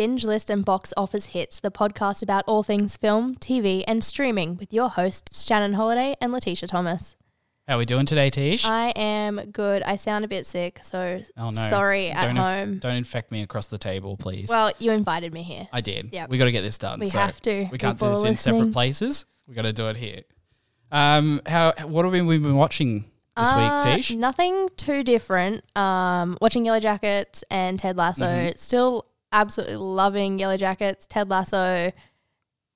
Binge List and Box Office Hits, the podcast about all things film, TV, and streaming with your hosts, Shannon Holiday and Letitia Thomas. How are we doing today, Tish? I am good. I sound a bit sick, so oh no! sorry at don't inf- home. don't infect me across the table, please. well, you invited me here. I did. Yep. We got to get this done. We so have to. We can't do this in separate places. We got to do it here. Um, how? What have we we been watching this Uh, week, Tish? Nothing too different. Um, watching Yellow Jackets and Ted Lasso. Mm-hmm. Still absolutely loving Yellow Jackets. Ted Lasso.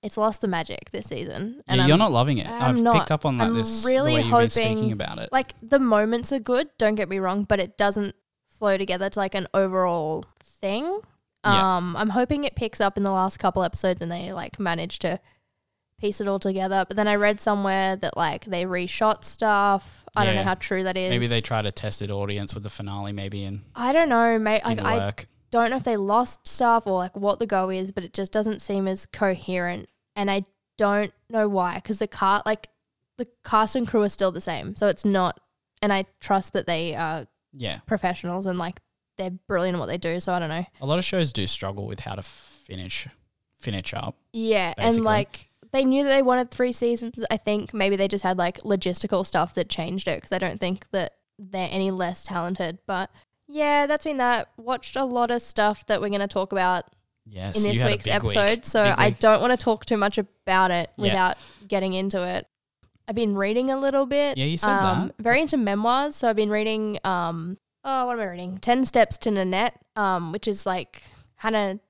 It's lost the magic this season. Yeah, you're I'm- not loving it. I've not. picked up on that. I'm this really the way you've hoping, been speaking about it. Like the moments are good. Don't get me wrong, but it doesn't flow together to like an overall thing. Yeah. Um, I'm hoping it picks up in the last couple episodes and they like manage to piece it all together. But then I read somewhere that like they reshot stuff. I don't know how true that is. Maybe they try to test it audience with the finale, maybe, and I don't know, mate. Like I work. Don't know if they lost stuff or like what the go is, but it just doesn't seem as coherent. And I don't know why, because the car like the cast and crew are still the same, so it's not. And I trust that they are Yeah, professionals and like they're brilliant at what they do. So I don't know. a lot of shows do struggle with how to finish finish up. Yeah, Basically. and like they knew that they wanted three seasons. I think maybe they just had like logistical stuff that changed it because I don't think that they're any less talented. But yeah, that's been that. Watched a lot of stuff that we're going to talk about Yes, in this week's big week. episode. So Big I week. don't want to talk too much about it Yeah. without getting into it. I've been reading a little bit. Yeah, you said um, that. Very into memoirs. So I've been reading, um, oh, what am I reading? 10 Steps to Nanette, um, which is like Hannah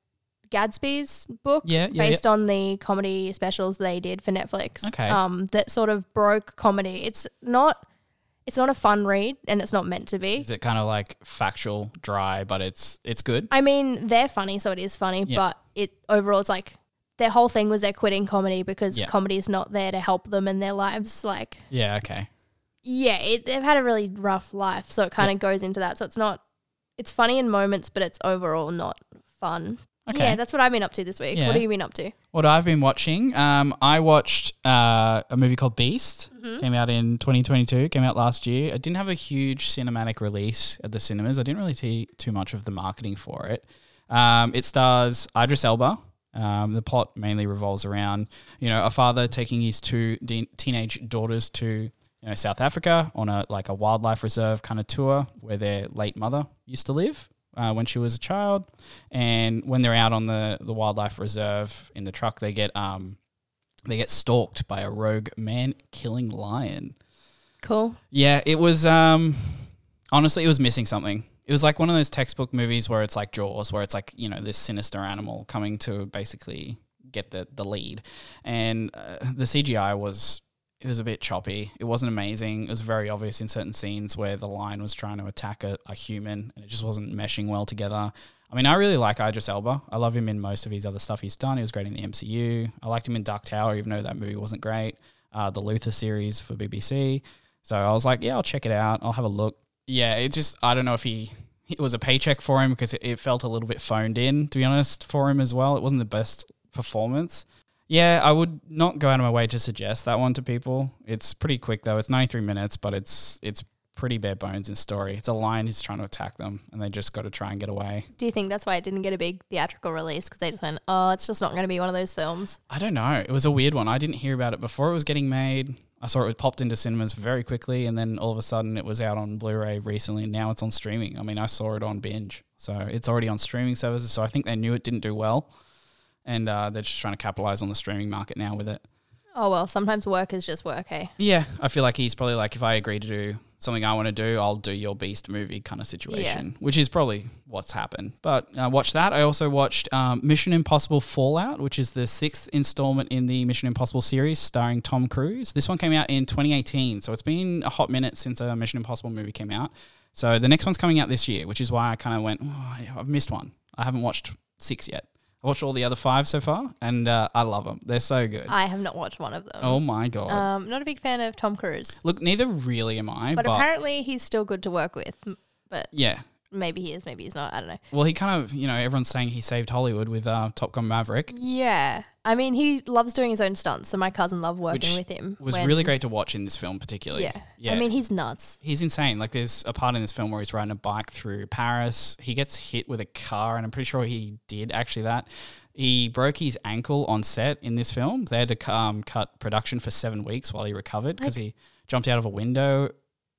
Gadsby's book Yeah, yeah, based on the comedy specials they did for Netflix. Okay. Um, that sort of broke comedy. It's not. It's not a fun read, and it's not meant to be. Is it kind of like factual, dry, but it's it's good? I mean, they're funny, so it is funny, Yeah. but it overall, it's like their whole thing was they're quitting comedy because Yeah. comedy is not there to help them in their lives. Like, Yeah, okay. yeah, it, they've had a really rough life, so it kind of goes into that. So it's not, it's funny in moments, but it's overall not fun. Okay. Yeah, that's what I've been up to this week. Yeah. What have you been up to? What I've been watching, um, I watched uh, a movie called Beast. Mm-hmm. Came out in 2022. Came out last year. It didn't have a huge cinematic release at the cinemas. I didn't really see too much of the marketing for it. Um, it stars Idris Elba. Um, the plot mainly revolves around, you know, a father taking his two de- teenage daughters to, you know, South Africa on a like a wildlife reserve kind of tour where their late mother used to live uh, when she was a child. And when they're out on the, the wildlife reserve in the truck, they get um, they get stalked by a rogue man killing lion. Cool. Yeah, it was um honestly it was missing something. It was like one of those textbook movies where it's like Jaws, where it's like, you know, this sinister animal coming to basically get the the lead. And uh, the CGI was it was a bit choppy. It wasn't amazing. It was very obvious in certain scenes where the lion was trying to attack a, a human and it just wasn't meshing well together. I mean, I really like Idris Elba. I love him in most of his other stuff he's done. He was great in the MCU. I liked him in Dark Tower, even though that movie wasn't great. Uh, the Luther series for BBC. So I was like, yeah, I'll check it out. I'll have a look. Yeah, it just, I don't know if he, it was a paycheck for him because it, it felt a little bit phoned in, to be honest, for him as well. It wasn't the best performance. Yeah, I would not go out of my way to suggest that one to people. It's pretty quick though. It's 93 minutes, but it's it's pretty bare bones in story. It's a lion who's trying to attack them and they just got to try and get away. Do you think that's why it didn't get a big theatrical release? Because they just went, oh, it's just not going to be one of those films. I don't know. It was a weird one. I didn't hear about it before it was getting made. I saw it was popped into cinemas very quickly, and then all of a sudden it was out on Blu-ray recently, and now it's on streaming. I mean, I saw it on binge, so it's already on streaming services. So I think they knew it didn't do well, and uh, they're just trying to capitalize on the streaming market now with it. Oh, well, sometimes work is just work, hey? Yeah, I feel like he's probably like, if I agree to do something I want to do, I'll do your Beast movie kind of situation, which is probably what's happened. But uh, watch that. I also watched um, Mission Impossible Fallout, which is the sixth installment in the Mission Impossible series starring Tom Cruise. This one came out in 2018, so it's been a hot minute since a Mission Impossible movie came out. So the next one's coming out this year, which is why I kind of went, oh, I've missed one. I haven't watched six yet. I watched all the other five so far, and uh, I love them. They're so good. I have not watched one of them. oh my god! Um, not a big fan of Tom Cruise, Look, neither really am I, but, but, apparently he's still good to work with. But yeah, maybe he is, maybe he's not. I don't know. Well, he kind of, you know, everyone's saying he saved Hollywood with uh, Top Gun Maverick. Yeah, I mean, he loves doing his own stunts, so my cousin loved working Which with him. It was when- really great to watch in this film, particularly. Yeah. yeah. I mean, he's nuts. he's insane. Like, there's a part in this film where he's riding a bike through Paris. He gets hit with a car, and I'm pretty sure he did actually that. He broke his ankle on set in this film. They had to um, cut production for seven weeks while he recovered because he jumped out of a window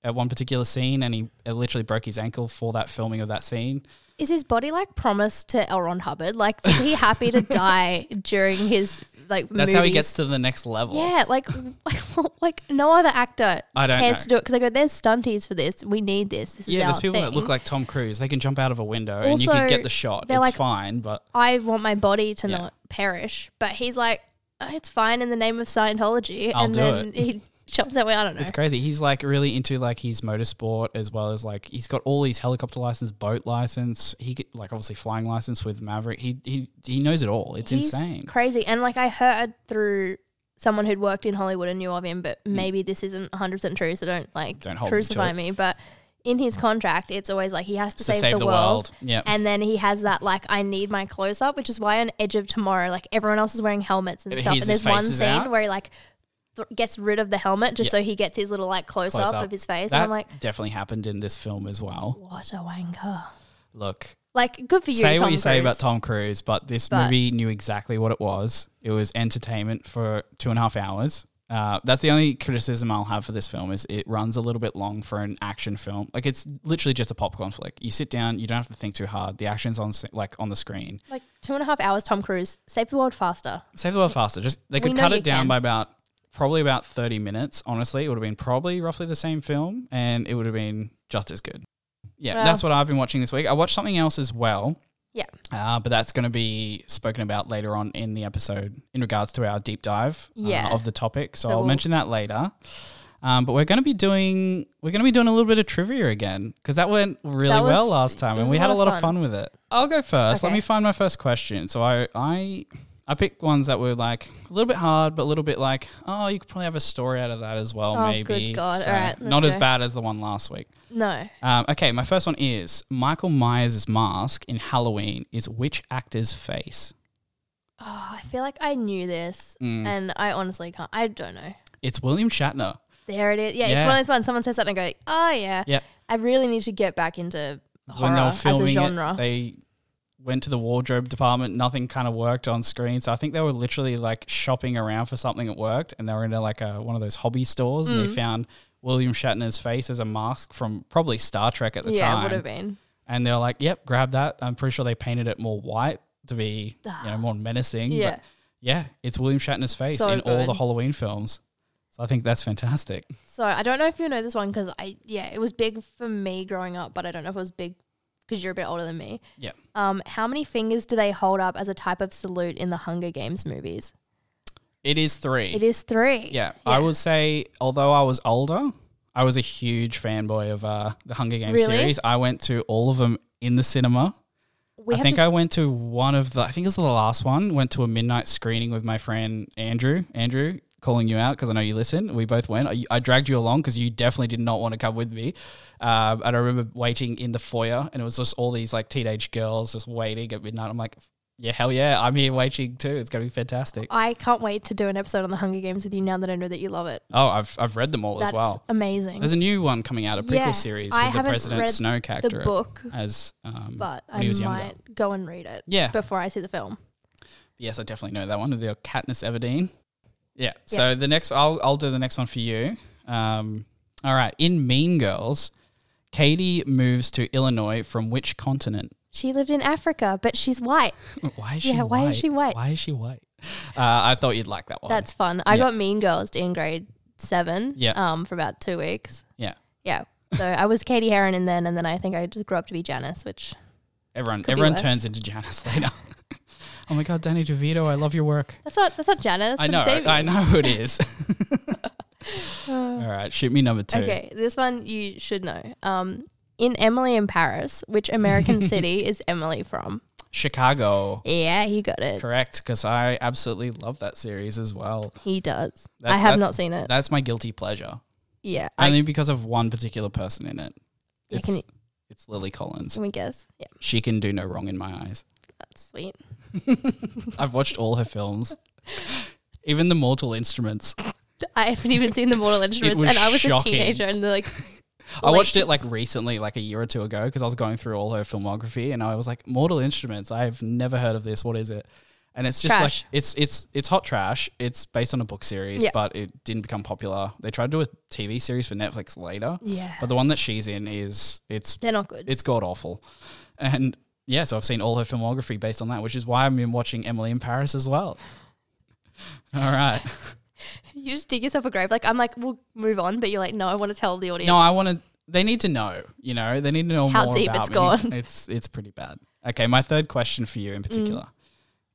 at one particular scene, and he uh, literally broke his ankle for that filming of that scene. Is his body like promised to L. Ron Hubbard? Like, is he happy to die during his like? That's how he gets to the next level. Yeah, like, like, like no other actor I don't cares know. to do it because I go, there's stunties for this. We need this. This Yeah, there's people that look like Tom Cruise. They can jump out of a window and you can get the shot. they're It's like- fine, but I want my body to Yeah. not perish, but he's like, "Oh, it's fine in the name of Scientology, I'll and do then it. he jumps that way. I don't know. it's crazy. He's like really into like his motorsport as well as like he's got all these helicopter license, boat license. He get, like obviously flying license with Maverick. He he he knows it all. It's He's insane. crazy. And like I heard through someone who'd worked in Hollywood and knew of him, but Mm. maybe this isn't 100% true, so don't like Don't hold me to crucify it. me. But in his contract, it's always like he has to, save, the, world. Yeah. And then he has that like I need my close up, which is why on Edge of Tomorrow, like everyone else is wearing helmets and His- stuff. his And there's one face is scene out. where he like th- gets rid of the helmet just Yeah. so he gets his little like close, Close up, up. of his face. that and I'm like, definitely happened in this film as well. what a wanker. Look, Like good for you. say Tom what you say about Tom Cruise, but this But- movie knew exactly what it was. It was entertainment for two and a half hours. Uh, that's the only criticism I'll have for this film is it runs a little bit long for an action film. Like it's literally just a popcorn flick. You sit down, you don't have to think too hard. The action's on like on the screen. Like two and a half hours, Tom Cruise. Save the world faster. Save the world faster. Just they We could cut it down can. by about probably about thirty minutes. Honestly, it would have been probably roughly the same film, and it would have been just as good. Yeah, Well- that's what I've been watching this week. I watched something else as well. Yeah. Uh, but that's going to be spoken about later on in the episode in regards to our deep dive uh, of the topic. So, So I'll we'll- mention that later. Um, but we're going to be doing we're going to be doing a little bit of trivia again because that went really That was- well last time and we a had a lot of of fun with it. I'll go first. Let me find my first question. So I I I picked ones that were like a little bit hard, but a little bit like oh you could probably have a story out of that as well. Oh, maybe. good God. So All right, not as bad as the one last week. No. Um, okay, my first one is Michael Myers' mask in Halloween is which actor's face? Oh, I feel like I knew this, Mm. and I honestly can't. I don't know. It's William Shatner. There it is. Yeah, Yeah. it's one of those ones. Someone says something, and I go, "Oh yeah." Yep. I really need to get back into horror when they were as a genre. it, they went to the wardrobe department. Nothing kind of worked on screen, so I think they were literally like shopping around for something that worked, and they were in a, like a one of those hobby stores, and they Mm. found William Shatner's face as a mask from probably Star Trek at the yeah, it time, would have been. and they're like, "Yep, grab that." I'm pretty sure they painted it more white to be you know more menacing. Yeah. but yeah, it's William Shatner's face So in all the. Halloween films. So I think that's fantastic. So I don't know if you know this one because I yeah, it was big for me growing up, but I don't know if it was big because you're a bit older than me. Yeah. Um, how many fingers do they hold up as a type of salute in the Hunger Games movies? It is three. It is three. Yeah, I would say, although I was older, I was a huge fanboy of uh, the Hunger Games Really? series. I went to all of them in the cinema. We I think I went to one of the, I think it was the last one, went to a midnight screening with my friend Andrew. Andrew, calling you out because I know you listen. We both went. I, I dragged you along because you definitely did not want to come with me. Um, and I remember waiting in the foyer and it was just all these like teenage girls just waiting at midnight. I'm like, yeah, hell yeah, I'm here waiting too. It's going to be fantastic. I can't wait to do an episode on the Hunger Games with you now that I know that you love it. Oh, I've, I've read them all That's as well. amazing. There's a new one coming out, a prequel Yeah, series I with the President read Snow the character book, as um, but I might younger. go and read it Yeah. before I see the film. Yes, I definitely know that one. The Katniss Everdeen. Yeah. So the next, I'll I'll do the next one for you. Um, all right. In Mean Girls, Cady moves to Illinois from which continent? She lived in Africa, but she's white. Why is she Yeah, white? why is she white? Why is she white? Uh, I thought you'd like that one. That's fun. I Yeah. got Mean Girls in grade seven. Yeah. Um, for about two weeks. yeah. Yeah. So I was Cady Heron in then, and then I think I just grew up to be Janis, which Everyone be everyone worse. turns into Janis later. Oh my god, Danny DeVito, I love your work. that's not that's not Janis. I know. I know who it is. All right, shoot me number two. Okay, this one you should know. Um, in Emily in Paris, which American city is Emily from? Chicago. Yeah, he got it. Correct, because I absolutely love that series as well. He does. I have that- not seen it. That's my guilty pleasure. yeah, I, Only because of one particular person in it. Yeah, It's, can you- It's Lily Collins. Can we guess? Yeah, She can do no wrong in my eyes. that's sweet. I've watched all her films, even the Mortal Instruments. I haven't even seen the Mortal Instruments, was and I was shocking. a teenager, and they're like, I Like- watched it like recently, like a year or two ago, because I was going through all her filmography, and I was like, "Mortal Instruments. I've never heard of this. What is it?" And it's just Trash. like it's it's it's hot trash. It's based on a book series, Yeah. but it didn't become popular. They tried to do a TV series for Netflix later, yeah, but the one that she's in is it's they're not good. it's god awful, and yeah, so I've seen all her filmography based on that, which is why I've been watching Emily in Paris as well. All right. You just dig yourself a grave. Like I'm like, we'll move on, but you're like, no, I want to tell the audience. No, I want to. They need to know. You know, they need to know How more deep about it's me. gone. It's it's pretty bad. Okay, my third question for you Mm. in particular.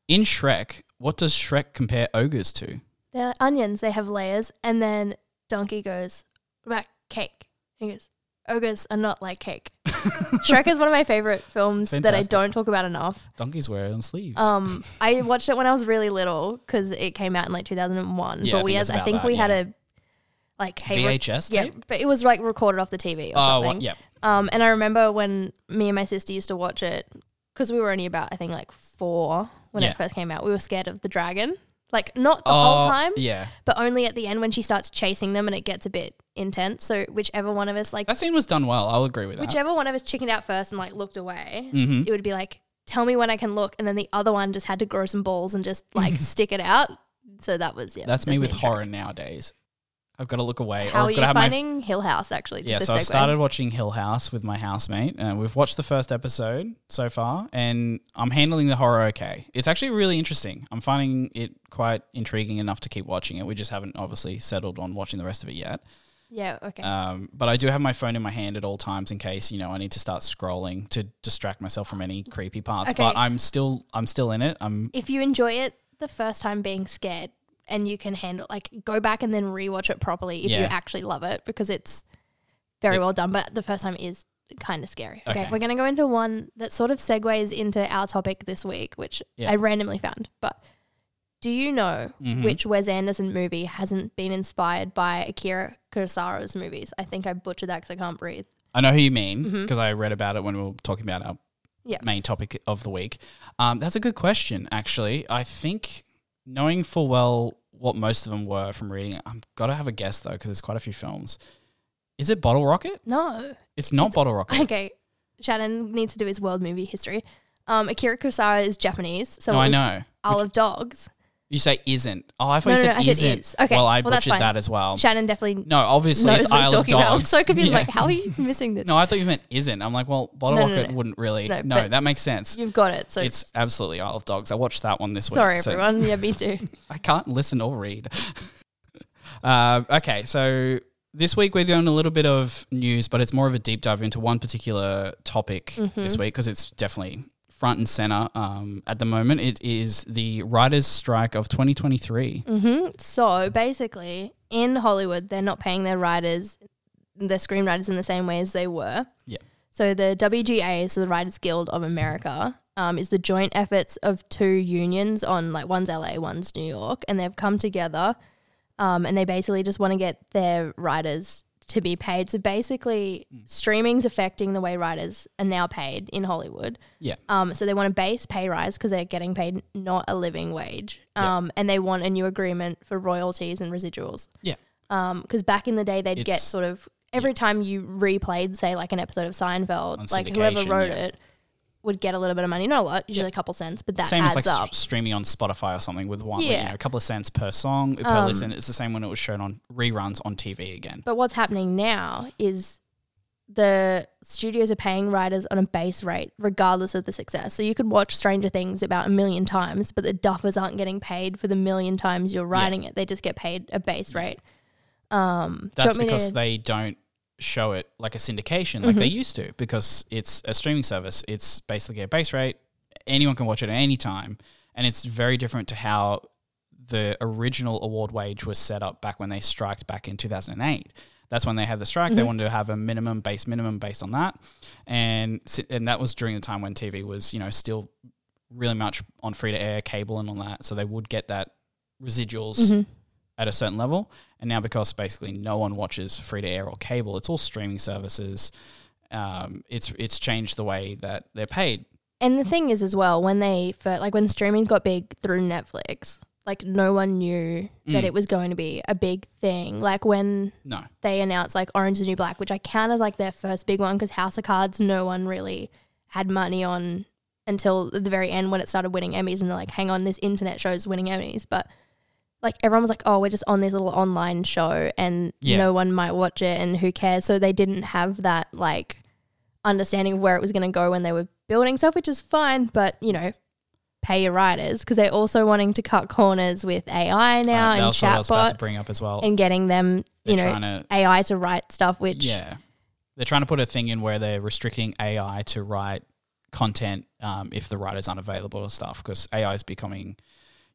In Shrek, what does Shrek compare ogres to? They're onions. They have layers, and then Donkey goes, "What about cake?" He goes, "Ogres are not like cake." Shrek is one of my favorite films that I fantastic. don't talk about enough. Donkeys wear on sleeves. Um, I watched it when I was really little because it came out in like 2001. Yeah, I but we think had, it's I about think that, we had a like hey, re- VHS yeah, tape. but it was like recorded off the TV or Oh, something. what, yeah. Um, and I remember when me and my sister used to watch it because we were only about I think like four when Yeah. it first came out. We were scared of the dragon, like not the whole Oh, time, Yeah, but only at the end when she starts chasing them and it gets a bit intense. So whichever one of us like that scene was done well. I'll agree with that. whichever one of us chickened out first and like looked away, Mhm. it would be like, tell me when I can look, and then the other one just had to grow some balls and just like stick it out. So that was yeah. That's me with horror nowadays. I've got to look away, How or are I've got you to have my finding Hill House actually? Just yeah, a so I've segue. started watching Hill House with my housemate. Uh, we've watched the first episode so far, and I'm handling the horror okay. It's actually really interesting. I'm finding it quite intriguing enough to keep watching it. We just haven't obviously settled on watching the rest of it yet. Yeah. Okay. Um, but I do have my phone in my hand at all times in case you know I need to start scrolling to distract myself from any creepy parts. Okay. But I'm still I'm still in it. I'm if you enjoy it the first time being scared and you can handle like go back and then rewatch it properly if you Yeah. actually love it because it's very well done but the first time is kind of scary okay, Okay. we're going to go into one that sort of segues into our topic this week which Yeah. i randomly found but do you know Mhm. which wes anderson movie hasn't been inspired by akira kurosawa's movies i think i butchered that because i can't breathe I know who you mean because I read about it when we were talking about our main topic of the week. Um, that's a good question, actually. I think knowing full well what most of them were from reading I've got to have a guess though because there's quite a few films. Is it Bottle Rocket? no It's not Bottle Rocket. okay shannon needs to do his world movie history um, akira kurosawa is japanese so no, I know. Isle of Dogs. You say isn't. Oh, I thought No, you no, said no, I said isn't. is. Okay, Well, I well, that's butchered fine. that as well. Shannon definitely no, obviously knows it's what he's Isle of talking about. I was Dogs. so confused. Yeah. Like, how are you missing this? No, I thought you meant isn't. I'm like, well, Bottle No, no, Rocket no. wouldn't really. No, No, but that makes sense. You've got it. So It's absolutely Isle of Dogs. I watched that one this week. sorry, so- everyone. Yeah, me too. I can't listen or read. uh, okay, so this week we're doing a little bit of news, but it's more of a deep dive into one particular topic Mm-hmm. this week because it's definitely front and center um, at the moment. It is the writers' strike of 2023. hmm So basically, in Hollywood, they're not paying their writers, their screenwriters, in the same way as they were. Yeah. So the WGA, so the Writers Guild of America, um, is the joint efforts of two unions on like one's LA, one's New York, and they've come together, um, and they basically just want to get their writers to be paid. So basically, Hmm. streaming's affecting the way writers are now paid in Hollywood. Yeah. Um, so they want a base pay rise because they're getting paid not a living wage. Yeah. Um, and they want a new agreement for royalties and residuals. Yeah. Um, because back in the day they'd get sort of every time you replayed, say like an episode of Seinfeld, On like whoever wrote yeah. it would get a little bit of money, not a lot, usually a couple cents, but that Same adds as like up. s- streaming on Spotify or something with one, you Yeah. know, a couple of cents per song per Um, listen. It's the same when it was shown on reruns on TV again. But what's happening now is the studios are paying writers on a base rate, regardless of the success. So you could watch Stranger Things about a million times, but the duffers aren't getting paid for the million times you're writing it. They just get paid a base rate. Um, do you That's want me because to- they don't show it like a syndication like they Mm-hmm. used to because it's a streaming service. It's basically a base rate. Anyone can watch it at any time. And it's very different to how the original award wage was set up back when they striked back in 2008. That's when they had the strike. Mm-hmm. They wanted to have a minimum base minimum based on that. And and that was during the time when TV was, you know, still really much on free to air cable and all that. So they would get that residuals Mhm. At a certain level. And now because basically no one watches free to air or cable, it's all streaming services. um, it's it's changed the way that they're paid. And the thing is, as well, when they first, like when streaming got big through Netflix, like no one knew that Mm. it was going to be a big thing. Like when No, they announced like Orange is the New Black, which I count as like their first big one because House of Cards, no one really had money on until the very end when it started winning Emmys, and they're like, hang on, this internet show is winning Emmys, but. Like everyone was like, "Oh, we're just on this little online show, and Yeah. no one might watch it, and who cares?" So they didn't have that like understanding of where it was going to go when they were building stuff, which is fine. But you know, pay your writers because they're also wanting to cut corners with AI now and was what I was about to chatbot bring up as well. and getting them, they're you know, trying to AI to write stuff, which yeah, they're trying to put a thing in where they're restricting AI to write content um, if the writer's unavailable or stuff because AI is becoming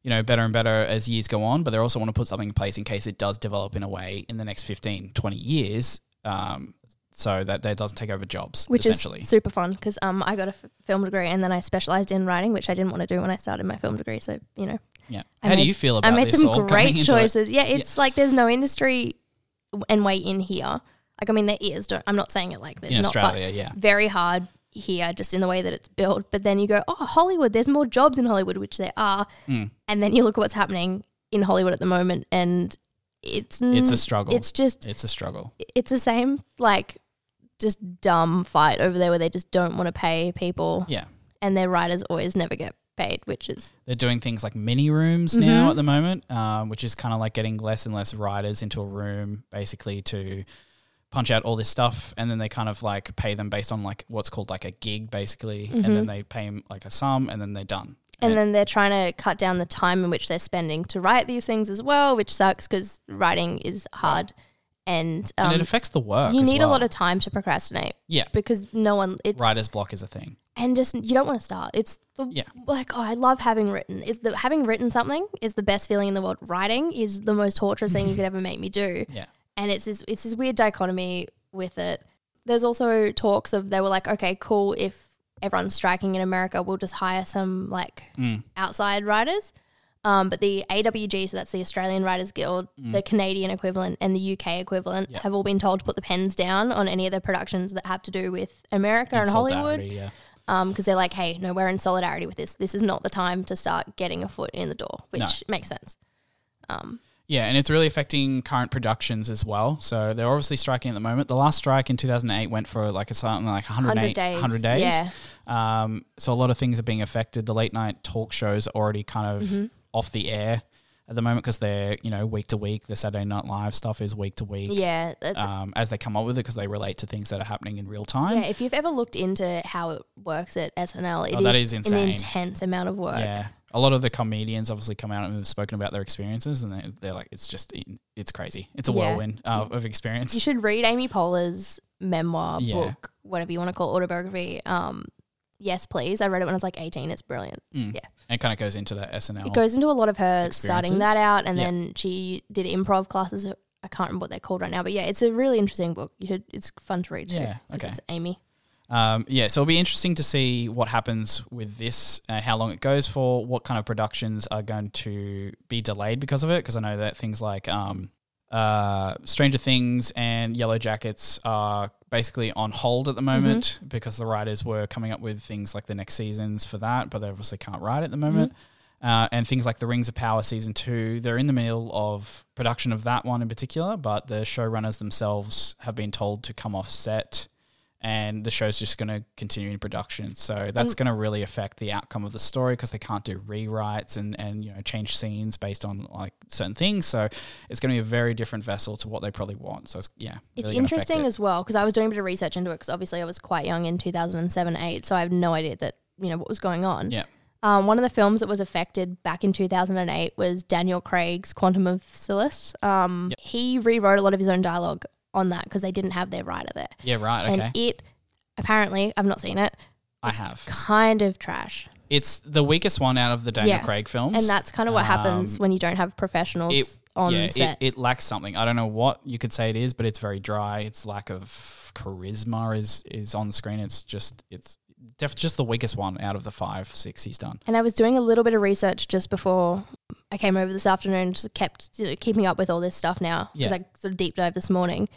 you know better and better as years go on but they also want to put something in place in case it does develop in a way in the next 15 20 years um, so that that doesn't take over jobs which is super fun because um, I got a f- film degree and then I specialized in writing, which I didn't want to do when I started my film degree. So you know, yeah I how do you feel about? I made some great into it? choices. Yeah, it's like there's no industry and way in here. Like I mean, there is. Don't, I'm not saying it like this. in not, but Australia yeah very hard here just in the way that it's built. But then you go, oh, Hollywood, there's more jobs in Hollywood, which there are. Mm. And then you look at what's happening in Hollywood at the moment, and it's it's a struggle it's just it's a struggle it's the same like just dumb fight over there where they just don't want to pay people, yeah and their writers always never get paid, which is They're doing things like mini rooms Mhm. now at the moment, um, which is kind of like getting less and less writers into a room basically to punch out all this stuff. And then they kind of like pay them based on like what's called like a gig basically. And then Mhm. they pay them like a sum and then they're done. and then they're trying to cut down the time in which they're spending to write these things as well, which sucks because writing is hard, and um, and it affects the work. you need a lot of time to procrastinate. Yeah. because no one it's writer's block is a thing. and just you don't want to start. It's the Yeah. like oh I love having written. Is the having written something is the best feeling in the world. Writing is the most torturous thing you could ever make me do. Yeah. And it's this it's this weird dichotomy with it. There's also talks of they were like okay cool if everyone's striking in America we'll just hire some like Mm. outside writers. Um, but the AWG, so that's the Australian Writers Guild, the Canadian equivalent, and the UK equivalent, Mm. Yeah. have all been told to put the pens down on any of the productions that have to do with America In and Hollywood solidarity, Yeah. because they're like, hey, no, we're in solidarity with this. This is not the time to start getting a foot in the door, which No. makes sense. Um, Yeah, and it's really affecting current productions as well. So they're obviously striking at the moment. The last strike in 2008 went for like a something like 108 100 days. 100 days. Yeah. Um, so a lot of things are being affected. The late night talk shows are already kind of Mm-hmm. off the air at the moment because they're you know week to week. The Saturday Night Live stuff is week to week. Yeah. Um, as they come up with it because they relate to things that are happening in real time. yeah. If you've ever looked into how it works at SNL, it Oh, that is is insane. an intense amount of work. Yeah. A lot of the comedians obviously come out and have spoken about their experiences, and they, they're like, it's just, it's crazy. It's a Yeah. whirlwind uh, of experience. You should read Amy Poehler's memoir Yeah. book, whatever you want to call it, autobiography. Um, yes, please. I read it when I was like 18. It's brilliant. Mm. Yeah. And it kind of goes into that SNL. It goes into a lot of her starting that out, and Yeah. then she did improv classes. I can't remember what they're called right now, but yeah, it's a really interesting book. You should. It's fun to read too. Yeah, okay. It's Amy. Um, yeah, so it'll be interesting to see what happens with this, uh, how long it goes for, what kind of productions are going to be delayed because of it. Because I know that things like um, uh, Stranger Things and Yellow Jackets are basically on hold at the moment because the writers were coming up with things like the next seasons for that, but they obviously can't write at the moment. Uh, and things like the Rings of Power season two, they're in the middle of production of that one in particular, but the showrunners themselves have been told to come off set and the show's just going to continue in production. So that's going to really affect the outcome of the story because they can't do rewrites and, and you know change scenes based on like certain things. So it's going to be a very different vessel to what they probably want. So it's, yeah, It's really interesting it. as well because I was doing a bit of research into it because obviously I was quite young in 2007 8, so I have no idea that you know what was going on. Yeah. Um, one of the films that was affected back in 2008 was Daniel Craig's Quantum of Solace. Um, Yep. He rewrote a lot of his own dialogue on that because they didn't have their writer there. Yeah, right. Okay, And it, apparently, I've not seen it, I have. kind of trash. It's the weakest one out of the Daniel Yeah. Craig films. And that's kind of what happens Um, when you don't have professionals it- on yeah, set. It, it lacks something. I don't know what you could say it is, but it's very dry. Its lack of charisma is is on the screen. It's just it's def- just the weakest one out of the five, six he's done. And I was doing a little bit of research just before I came over this afternoon, just kept you know, keeping up with all this stuff now because Yeah. I sort of deep dive this morning.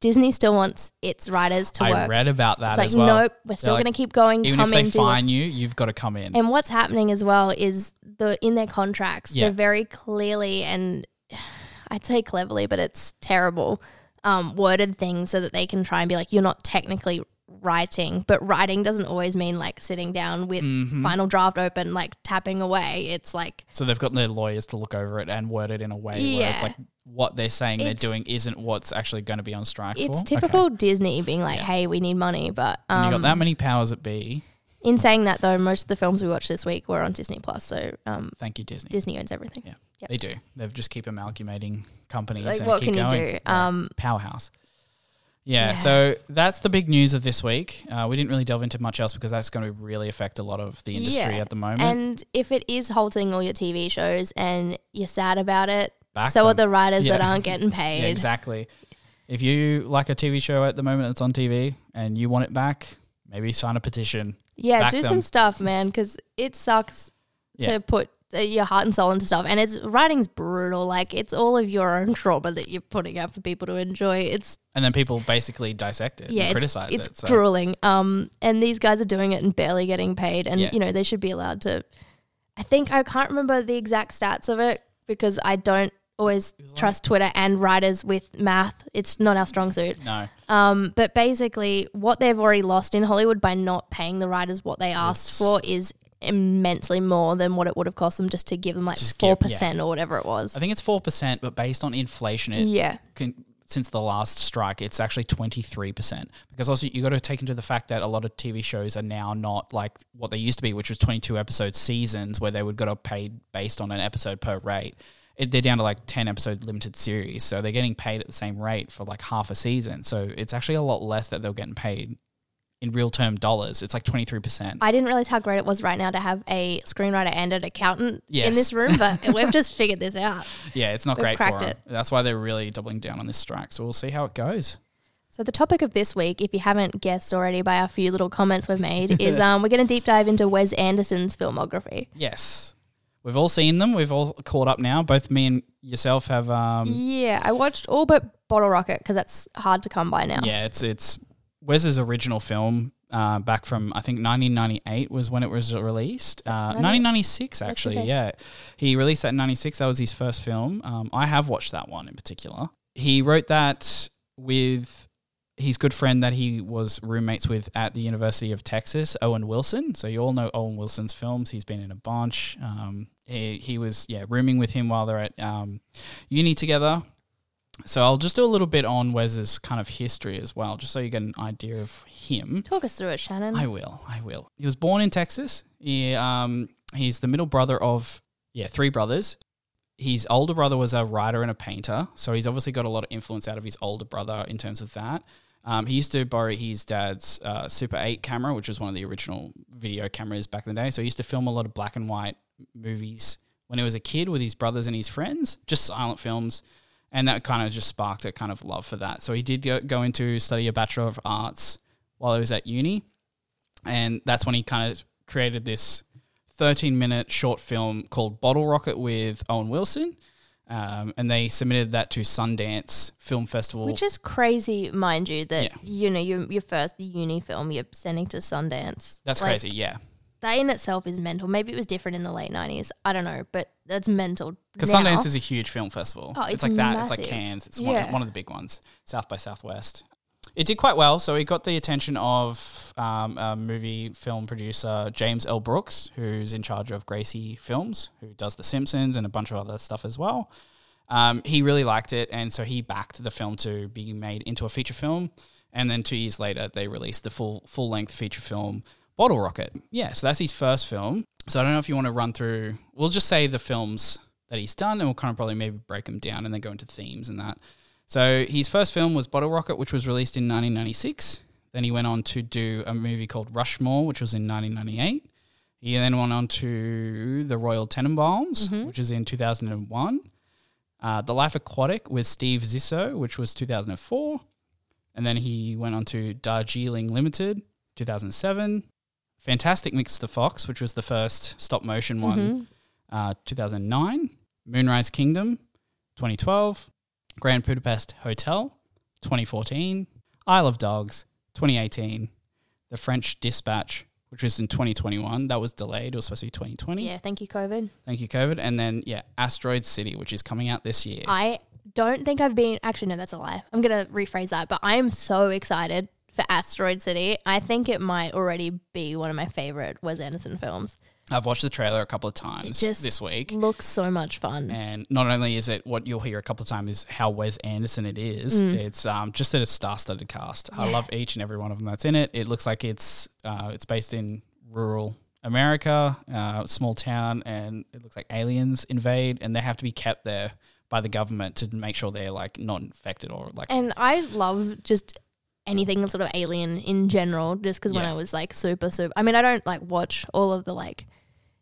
Disney still wants its writers to I work. read about that it's like, as well. nope, we're still going to keep going. Even come if they in, do it. fine you, you've got to come in. And what's happening as well is the in their contracts, Yeah. they're very clearly and I'd say cleverly, but it's terrible, um, worded things so that they can try and be like, you're not technically writing, but writing doesn't always mean like sitting down with Mhm. final draft open, like tapping away. It's like So they've got their lawyers to look over it and word it in a way where it's like what they're saying they're doing isn't what's actually going to be on strike it's for. typical Disney being like, Yeah. hey, we need money, but um, you got that many powers at be. in saying that though, most of the films we watched this week were on Disney Plus, so um, Thank you, Disney. Disney owns everything. Yeah. Yep. They do. They've just keep amalgamating companies. Like, and what keep can you do? Yeah. Um, Powerhouse. Yeah, Yeah. so that's the big news of this week. Uh, we didn't really delve into much else because that's going to really affect a lot of the industry Yeah. at the moment. And if it is halting all your TV shows and you're sad about it, Back so are the writers that aren't getting paid. Yeah, exactly. If you like a TV show at the moment that's on TV and you want it back, maybe sign a petition. Yeah, Back do them. some stuff, man, because it sucks Yeah. to put your heart and soul into stuff. And it's writing's brutal. Like it's all of your own trauma that you're putting out for people to enjoy. It's And then people basically dissect it yeah, and it's, criticize it's it. So grueling. Um, and these guys are doing it and barely getting paid. And Yeah. you know they should be allowed to. I think I can't remember the exact stats of it because I don't always trust Twitter and writers with math. It's not our strong suit. no. Um, but basically, what they've already lost in Hollywood by not paying the writers what they asked It's- for is immensely more than what it would have cost them just to give them like Just four give- percent or whatever it was. I think it's 4%, but based on inflation, it Yeah, con- since the last strike, it's actually 23%. Because also, you got to take into the fact that a lot of TV shows are now not like what they used to be, which was 22 episode seasons where they would got paid based on an episode per rate. It, they're down to like 10 episode limited series. So they're getting paid at the same rate for like half a season. So it's actually a lot less that they're getting paid in real term dollars. It's like 23%. I didn't realize how great it was right now to have a screenwriter and an accountant Yes. in this room, but we've just figured this out. yeah, it's not We've great for them. it. That's why they're really doubling down on this strike. So we'll see how it goes. So the topic of this week, if you haven't guessed already by our few little comments we've made, is um, we're going to deep dive into Wes Anderson's filmography. Yes. We've all seen them. We've all caught up now. Both me and yourself have um Yeah, I watched all but Bottle Rocket because that's hard to come by now. yeah, it's it's Wes's original film uh, back from I think 1998 was when it was released. Uh, 1996 actually. Yeah. He released that in 96. That was his first film. Um, I have watched that one in particular. He wrote that with his good friend that he was roommates with at the University of Texas, Owen Wilson. So you all know Owen Wilson's films. He's been in a bunch. Um, he, he was yeah rooming with him while they're at um, uni together. So I'll just do a little bit on Wes's kind of history as well, just so you get an idea of him. Talk us through it, Shannon. I will. I will. He was born in Texas. He um he's the middle brother of yeah three brothers. His older brother was a writer and a painter, so he's obviously got a lot of influence out of his older brother in terms of that. Um, he used to borrow his dad's uh, Super 8 camera, which was one of the original video cameras back in the day. So he used to film a lot of black and white movies when he was a kid with his brothers and his friends, just silent films. And that kind of just sparked a kind of love for that. So he did go, go into study a Bachelor of Arts while he was at uni. And that's when he kind of created this 13 minute short film called Bottle Rocket with Owen Wilson. Um, and they submitted that to Sundance Film Festival. Which is crazy, mind you, that Yeah. you know your your first uni film you're sending to Sundance. That's Like, crazy, yeah. That in itself is mental. Maybe it was different in the late nineties. I don't know, but that's mental. Because now. Sundance is a huge film festival. Oh, it's, it's like that. It's like. Cannes. It's Yeah. one, one of the big ones. South by Southwest. It did quite well. So it got the attention of um, a movie film producer James L. Brooks, who's in charge of Gracie Films, who does The Simpsons and a bunch of other stuff as well. Um, he really liked it, and so he backed the film to be made into a feature film. And then two years later, they released the full full length feature film Bottle Rocket. Yeah, so that's his first film. So I don't know if you want to run through. We'll just say the films that he's done, and we'll kind of probably maybe break them down and then go into themes and that. So his first film was Bottle Rocket, which was released in 1996. Then he went on to do a movie called Rushmore, which was in 1998. He then went on to The Royal Tenenbaums, Mhm. which is in 2001. Uh, the Life Aquatic with Steve Zissou, which was 2004. And then he went on to Darjeeling Limited, 2007. Fantastic Mr. Fox, which was the first stop motion one, Mhm. uh, 2009. Moonrise Kingdom, 2012. Grand Budapest Hotel, 2014, Isle of Dogs, 2018, The French Dispatch, which was in 2021. That was delayed. It was supposed to be 2020. Yeah, thank you, COVID. Thank you, COVID. And then, yeah, Asteroid City, which is coming out this year. I don't think I've been. Actually, no, that's a lie. I'm gonna rephrase that. But I am so excited for Asteroid City. I think it might already be one of my favorite Wes Anderson films. I've watched the trailer a couple of times just this week. Looks so much fun. And not only is it what you'll hear a couple of times is how Wes Anderson it is, it's um, just a star-studded cast. I Mm. Love each and every one of them that's in it. It looks like it's uh, it's based in rural America, uh, small town, and it looks like aliens invade, and they have to be kept there by the government to make sure they're like not infected or like And I love just anything sort of alien in general, just because when I was like super, super. I mean, I don't like watch all of the like,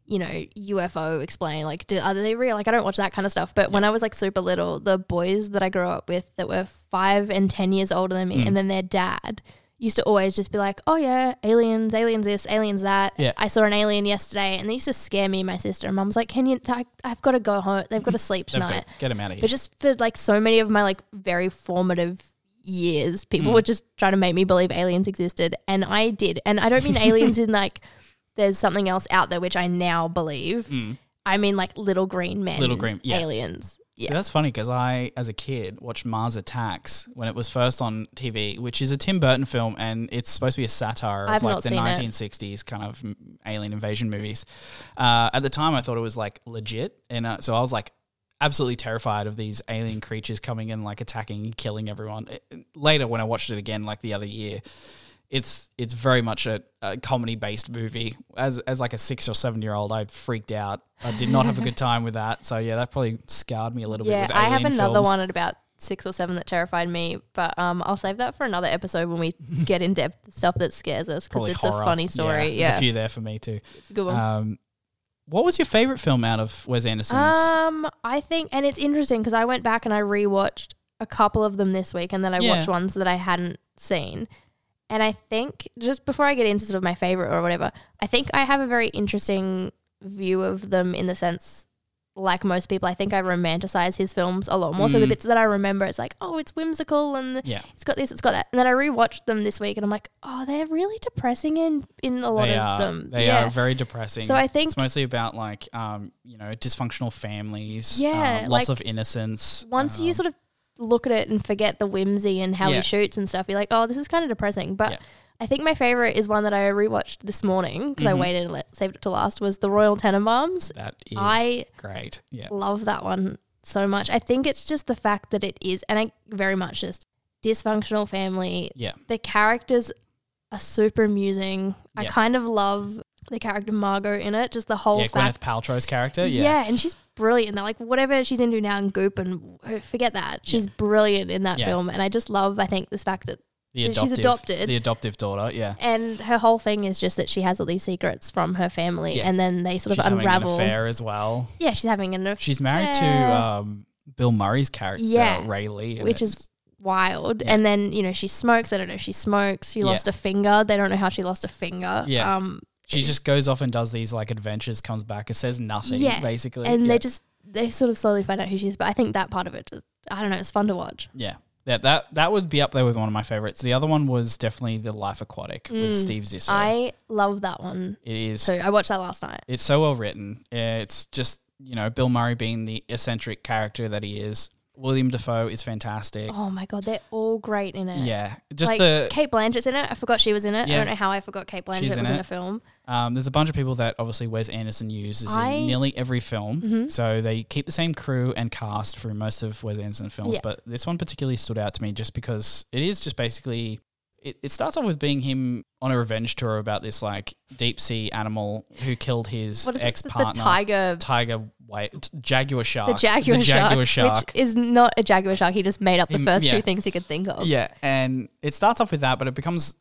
you know, UFO explain, like, do, are they real? Like, I don't watch that kind of stuff. But when I was like super little, the boys that I grew up with that were five and 10 years older than me, Mm. and then their dad used to always just be like, oh yeah, aliens, aliens this, aliens that. Yeah. I saw an alien yesterday, and they used to scare me and my sister. And mum's like, can you, I, I've got to go home. They've got to sleep tonight. got, get them out of here. But just for like so many of my like very formative years, people Mm. were just trying to make me believe aliens existed. And I did. And I don't mean aliens in like there's something else out there which I now believe. Mm. I mean like little green men. Little green- yeah. aliens. See, Yeah. that's funny because I, as a kid, watched Mars Attacks when it was first on TV, which is a Tim Burton film, and it's supposed to be a satire of I've like the seen it. 1960s kind of alien invasion movies. Uh, at the time, I thought it was like legit, and uh, so I was like absolutely terrified of these alien creatures coming and like attacking, and killing everyone. Later, when I watched it again, like the other year. It's it's very much a, a comedy based movie. As as like a six or seven year old, I freaked out. I did not have a good time with that. So yeah, that probably scarred me a little Yeah, bit. With I have another films. one at about six or seven that terrified me, but um, I'll save that for another episode when we get in depth stuff that scares us because it's horror. a funny story. There's Yeah, a few there for me too. it's a good one. Um, what was your favorite film out of Wes Anderson's? Um, I think, and it's interesting because I went back and I rewatched a couple of them this week, and then I Yeah. watched ones that I hadn't seen. And I think just before I get into sort of my favorite or whatever, I think I have a very interesting view of them in the sense, like most people, I think I romanticize his films a lot more. So the Mm. bits that I remember, it's like, oh, it's whimsical and yeah, it's got this, it's got that. And then I rewatched them this week, and I'm like, oh, they're really depressing in in a lot they of are. them. They yeah. are very depressing. So I think it's mostly about like um, you know, dysfunctional families. Yeah, um, loss like, of innocence. once you um, sort of look at it and forget the whimsy and how Yeah. he shoots and stuff, you're like, oh, this is kind of depressing. But Yeah. I think my favorite is one that I rewatched this morning because I Mhm. waited and let, saved it to last. Was the Royal Tenenbaums. that is I great. Yeah, love that one so much. I think it's just the fact that it is, and I very much just dysfunctional family. yeah, The characters are super amusing. I kind of love the character Margot in it. Just the whole yeah. fact Gwyneth Paltrow's character. yeah. Yeah, and she's brilliant. They're like whatever she's into now in Goop and forget that. She's brilliant in that Yeah. film, and I just love. I think this fact that the so she's adopted. the adoptive daughter. Yeah, and her whole thing is just that she has all these secrets from her family, Yeah. and then they sort she's of having unravel. an affair as well. Yeah, she's having an affair. She's married to um, Bill Murray's character, Yeah, Raleigh, which is wild. Yeah. And then you know she smokes. I don't know. if She smokes. She Yeah. lost a finger. They don't know how she lost a finger. Yeah. Um, She just goes off and does these like adventures, comes back and says nothing, Yeah. basically. and they just they sort of slowly find out who she is. But I think that part of it, just I don't know. It's fun to watch. yeah. Yeah, that that would be up there with one of my favorites. The other one was definitely The Life Aquatic with Mm. Steve Zissou. I love that one. it is So I watched that last night. it's so well written. It's just, you know, Bill Murray being the eccentric character that he is. William Dafoe is fantastic. Oh my god, they're all great in it. yeah. Just like the Cate Blanchett's in it. I forgot she was in it. I Yeah. don't know how I forgot Cate Blanchett was in in it. the film. Um, there's a bunch of people that obviously Wes Anderson uses I- in nearly every film. Mhm. So they keep the same crew and cast for most of Wes Anderson films. Yeah. But this one particularly stood out to me just because it is just basically. It, it starts off with being him on a revenge tour about this like deep sea animal who killed his ex partner tiger, tiger white jaguar shark, the jaguar, the jaguar shark, shark. which is not a jaguar shark. He just made up the Him- first yeah. two things he could think of. Yeah, and it starts off with that, but it becomes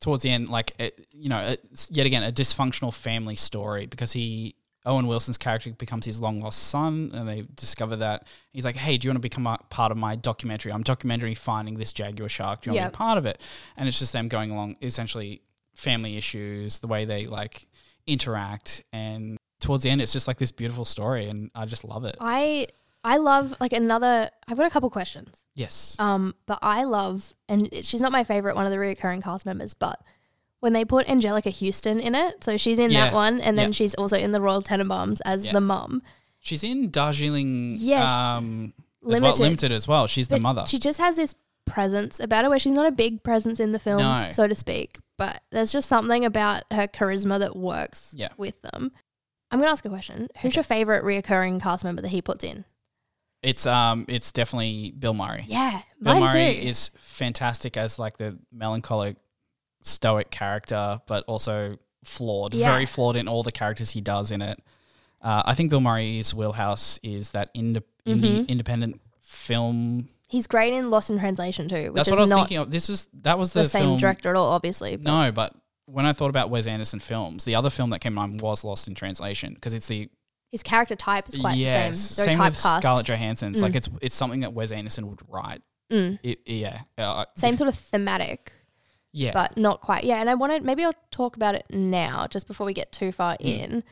towards the end like it, you know, it's yet again a dysfunctional family story because he Owen Wilson's character becomes his long lost son, and they discover that he's like, "Hey, do you want to become a part of my documentary? I'm documentary finding this jaguar shark. Do you want to be part of it?" And it's just them going along, essentially family issues, the way they like interact, and towards the end, it's just like this beautiful story, and I just love it. I I love like another. I've got a couple questions. Yes. Um, but I love, and it- she's not my favorite, one of the recurring cast members, but when they put Anjelica Huston in it, so she's in Yeah. that one, and then Yeah. she's also in the Royal Tenenbaums as Yeah. the mum. She's in Darjeeling Yeah, um, as Limited. well, limited as well. She's the But mother. She just has this presence about her where she's not a big presence in the films, No. so to speak. But there's just something about her charisma that works Yeah. with them. I'm gonna ask a question. Who's your favorite reoccurring cast member that he puts in? It's um, it's definitely Bill Murray. Yeah, Bill mine Murray too. is fantastic as like the melancholic, stoic character, but also flawed. Yeah. Very flawed in all the characters he does in it. Uh, I think Bill Murray's wheelhouse is that inde- indie Mhm. independent film. He's great in Lost in Translation too, which That's is what I was not thinking of. This is that was the, the, same film. director at all, obviously. but- No, but when I thought about Wes Anderson films, the other film that came to mind was Lost in Translation because it's the His character type is quite yes, the same. same with typecast. Scarlett Johansson. It's Mm. like it's it's something that Wes Anderson would write. Mm. It, yeah, uh, Same sort of thematic, yeah, but not quite. Yeah, and I wanted maybe I'll talk about it now, just before we get too far Mm. in.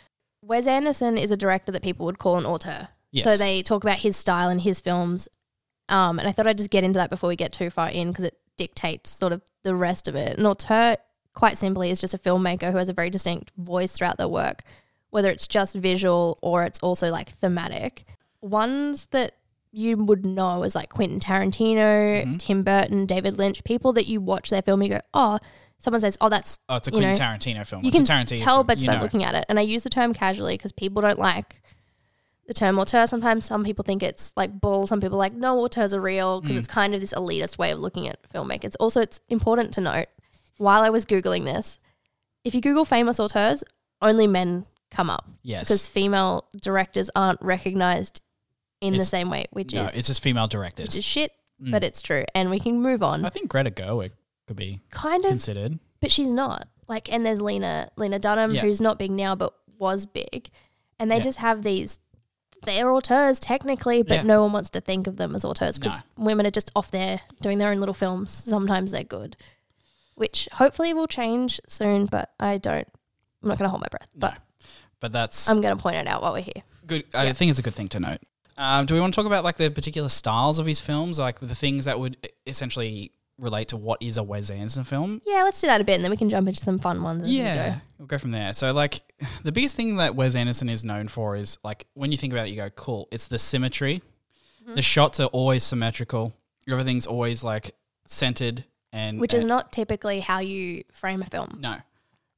Wes Anderson is a director that people would call an auteur. yes. So they talk about his style and his films. Um, and I thought I'd just get into that before we get too far in because it dictates sort of the rest of it. An auteur, quite simply, is just a filmmaker who has a very distinct voice throughout their work, whether it's just visual or it's also like thematic. Ones that you would know as like Quentin Tarantino, Mhm. Tim Burton, David Lynch, people that you watch their film, you go, oh, someone says, oh, that's oh, it's a Quentin know, Tarantino film. you it's can a Tarantino tell film, by just by looking at it. And I use the term casually because people don't like the term auteur. Sometimes some people think it's like bull. Some people like, no, auteurs are real because Mm. it's kind of this elitist way of looking at filmmakers. Also, it's important to note while I was Googling this, if you Google famous auteurs, only men come up Yes, because female directors aren't recognized in the same way, which no, is it's just female which directors. is shit, Mm. but it's true. And we can move on. I think Greta Gerwig could be kind of considered. but she's not. Like, and there's Lena Lena Dunham, Yeah. who's not big now, but was big, and they Yeah. just have these. They're auteurs technically, but Yeah. no one wants to think of them as auteurs because women are just off there doing their own little films. Sometimes they're good, which hopefully will change soon. But I don't. I'm not going to hold my breath, but But that's I'm going to point it out while we're here. good. I think it's a good thing to note. Um, do we want to talk about like the particular styles of his films, like the things that would essentially relate to what is a Wes Anderson film? Yeah, let's do that a bit, and then we can jump into some fun ones as we Yeah, go. we'll go from there. So, like, the biggest thing that Wes Anderson is known for is like when you think about it, you go, "Cool." It's the symmetry. Mm-hmm. The shots are always symmetrical. Everything's always like centered, and Which is and- not typically how you frame a film. no.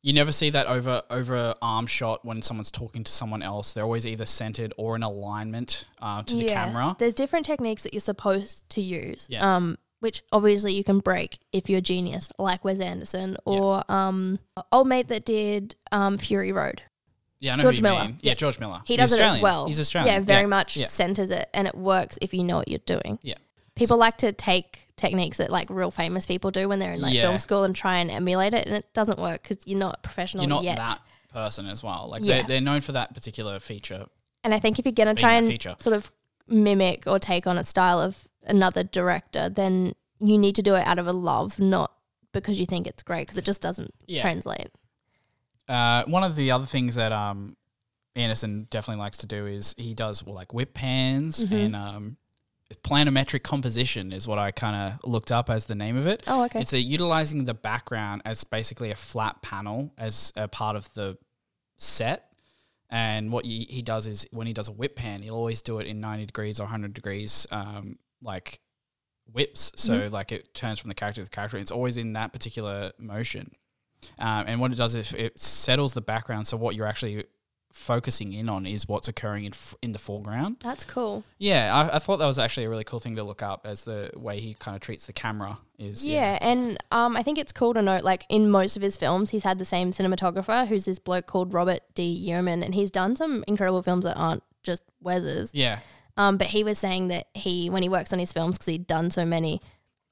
You never see that over over arm shot when someone's talking to someone else. They're always either centered or in alignment uh, to the camera. There's different techniques that you're supposed to use. Yeah. Um, which obviously you can break if you're a genius, like Wes Anderson or um, old mate that did um, Fury Road. Yeah, I know George who you Miller. mean. Yeah, Yeah. George Miller. He He's does it as well. He's Australian. Yeah, very much Yeah. centers it, and it works if you know what you're doing. Yeah. People like to take techniques that like real famous people do when they're in like Yeah. film school and try and emulate it, and it doesn't work because you're not professional You're not yet. that person as well. Like Yeah. they're, they're known for that particular feature. And I think if you're gonna try and feature. sort of mimic or take on a style of another director, then you need to do it out of a love, not because you think it's great, because it just doesn't Yeah. translate. Uh, one of the other things that um, Anderson definitely likes to do is he does well, like whip pans Mhm. and um, planimetric composition is what I kind of looked up as the name of it. Oh, okay. It's a utilizing the background as basically a flat panel as a part of the set. And what he, he does is when he does a whip pan, he'll always do it in 90 degrees or 100 degrees, um, like whips. So, like it turns from the character to the character. It's always in that particular motion. Um, and what it does is it settles the background. So, what you're actually focusing in on is what's occurring in, f- in the foreground. That's cool. Yeah, I, I thought that was actually a really cool thing to look up as the way he kind of treats the camera is. Yeah, and um, I think it's cool to note, like in most of his films, he's had the same cinematographer, who's this bloke called Robert D. Yeoman, and he's done some incredible films that aren't just Wes's. Yeah. Um, but he was saying that he, when he works on his films, because he'd done so many,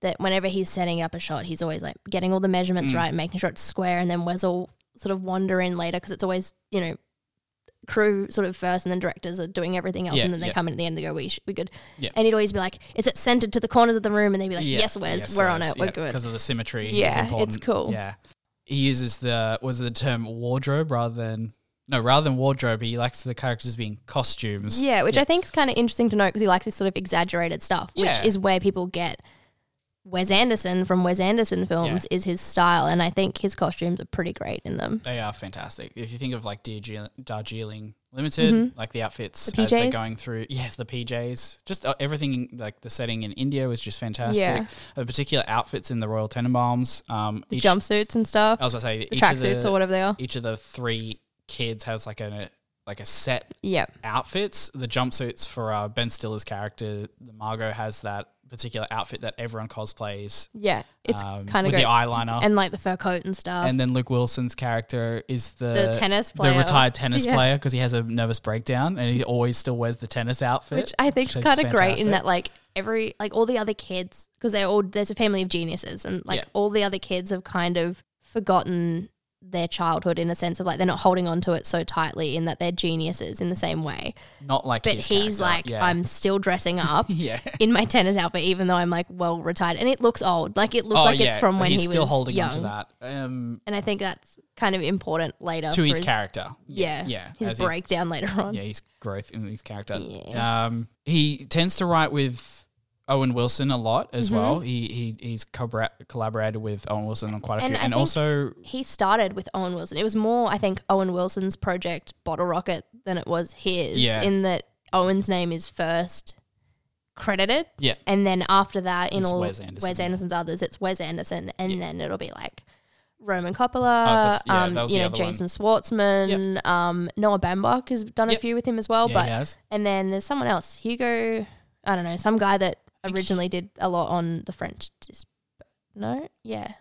that whenever he's setting up a shot, he's always like getting all the measurements Mm. right, and making sure it's square, and then Wes will sort of wander in later because it's always you know crew sort of first, and then directors are doing everything else, Yeah, and then they yeah. come in at the end and go, "We sh- we good." Yeah. And he'd always be like, "Is it centered to the corners of the room?" And they'd be like, Yeah. "Yes, Wes, Yes, we're on it, we're good." because of the symmetry. Yeah, it's important. cool. Yeah, he uses the was the term wardrobe rather than no, rather than wardrobe, he likes the characters being costumes. Yeah, which I think is kind of interesting to note because he likes this sort of exaggerated stuff, which Yeah. is where people get Wes Anderson from Wes Anderson films is his style, and I think his costumes are pretty great in them. They are fantastic. If you think of like Darjeeling, Darjeeling Limited, like the outfits Mm-hmm. The as they're going through, yes, the PJs, just uh, everything. Like the setting in India was just fantastic. Yeah. The particular outfits in the Royal Tenenbaums, um, The each, jumpsuits and stuff, I was going to say the tracksuits or whatever they are. each of the three kids has like a like a set Yeah, outfits. The jumpsuits for uh, Ben Stiller's character, the Margot has that particular outfit that everyone cosplays. yeah, it's um, kind of with great. the eyeliner. and like the fur coat and stuff. And then Luke Wilson's character is the, The tennis player, the retired tennis Yeah. player because he has a nervous breakdown and he always still wears the tennis outfit. which I think is kind of great in that like every like all the other kids because they're all there's a family of geniuses and like Yeah. all the other kids have kind of forgotten their childhood in a sense of like they're not holding on to it so tightly in that they're geniuses in the same way Not like but his he's character. like yeah. i'm still dressing up yeah. in my tennis outfit even though i'm like well retired and it looks old like it looks oh like yeah, it's from when he's he was still holding young on to that. Um, and i think that's kind of important later to for his character. yeah yeah. his his- breakdown later on yeah, his growth in his character. Yeah. Um, he tends to write with Owen Wilson a lot as Mm-hmm. well. He he he's collabora- collaborated with Owen Wilson on quite a And few, I and also he started with Owen Wilson. It was more, I think, Owen Wilson's project Bottle Rocket than it was his. Yeah. In that Owen's name is first credited, yeah, and then after that, in It's all Wes Anderson. Anderson's others, it's Wes Anderson, and Yeah. then it'll be like Roman Oh, Coppola, that's- yeah, um, you know, other one. Jason Schwartzman, um, Noah Baumbach has done Yep. a few with him as well, yeah, but and then there's someone else, Hugo, I don't know, some guy that originally did a lot on the French. Dis- no, yeah,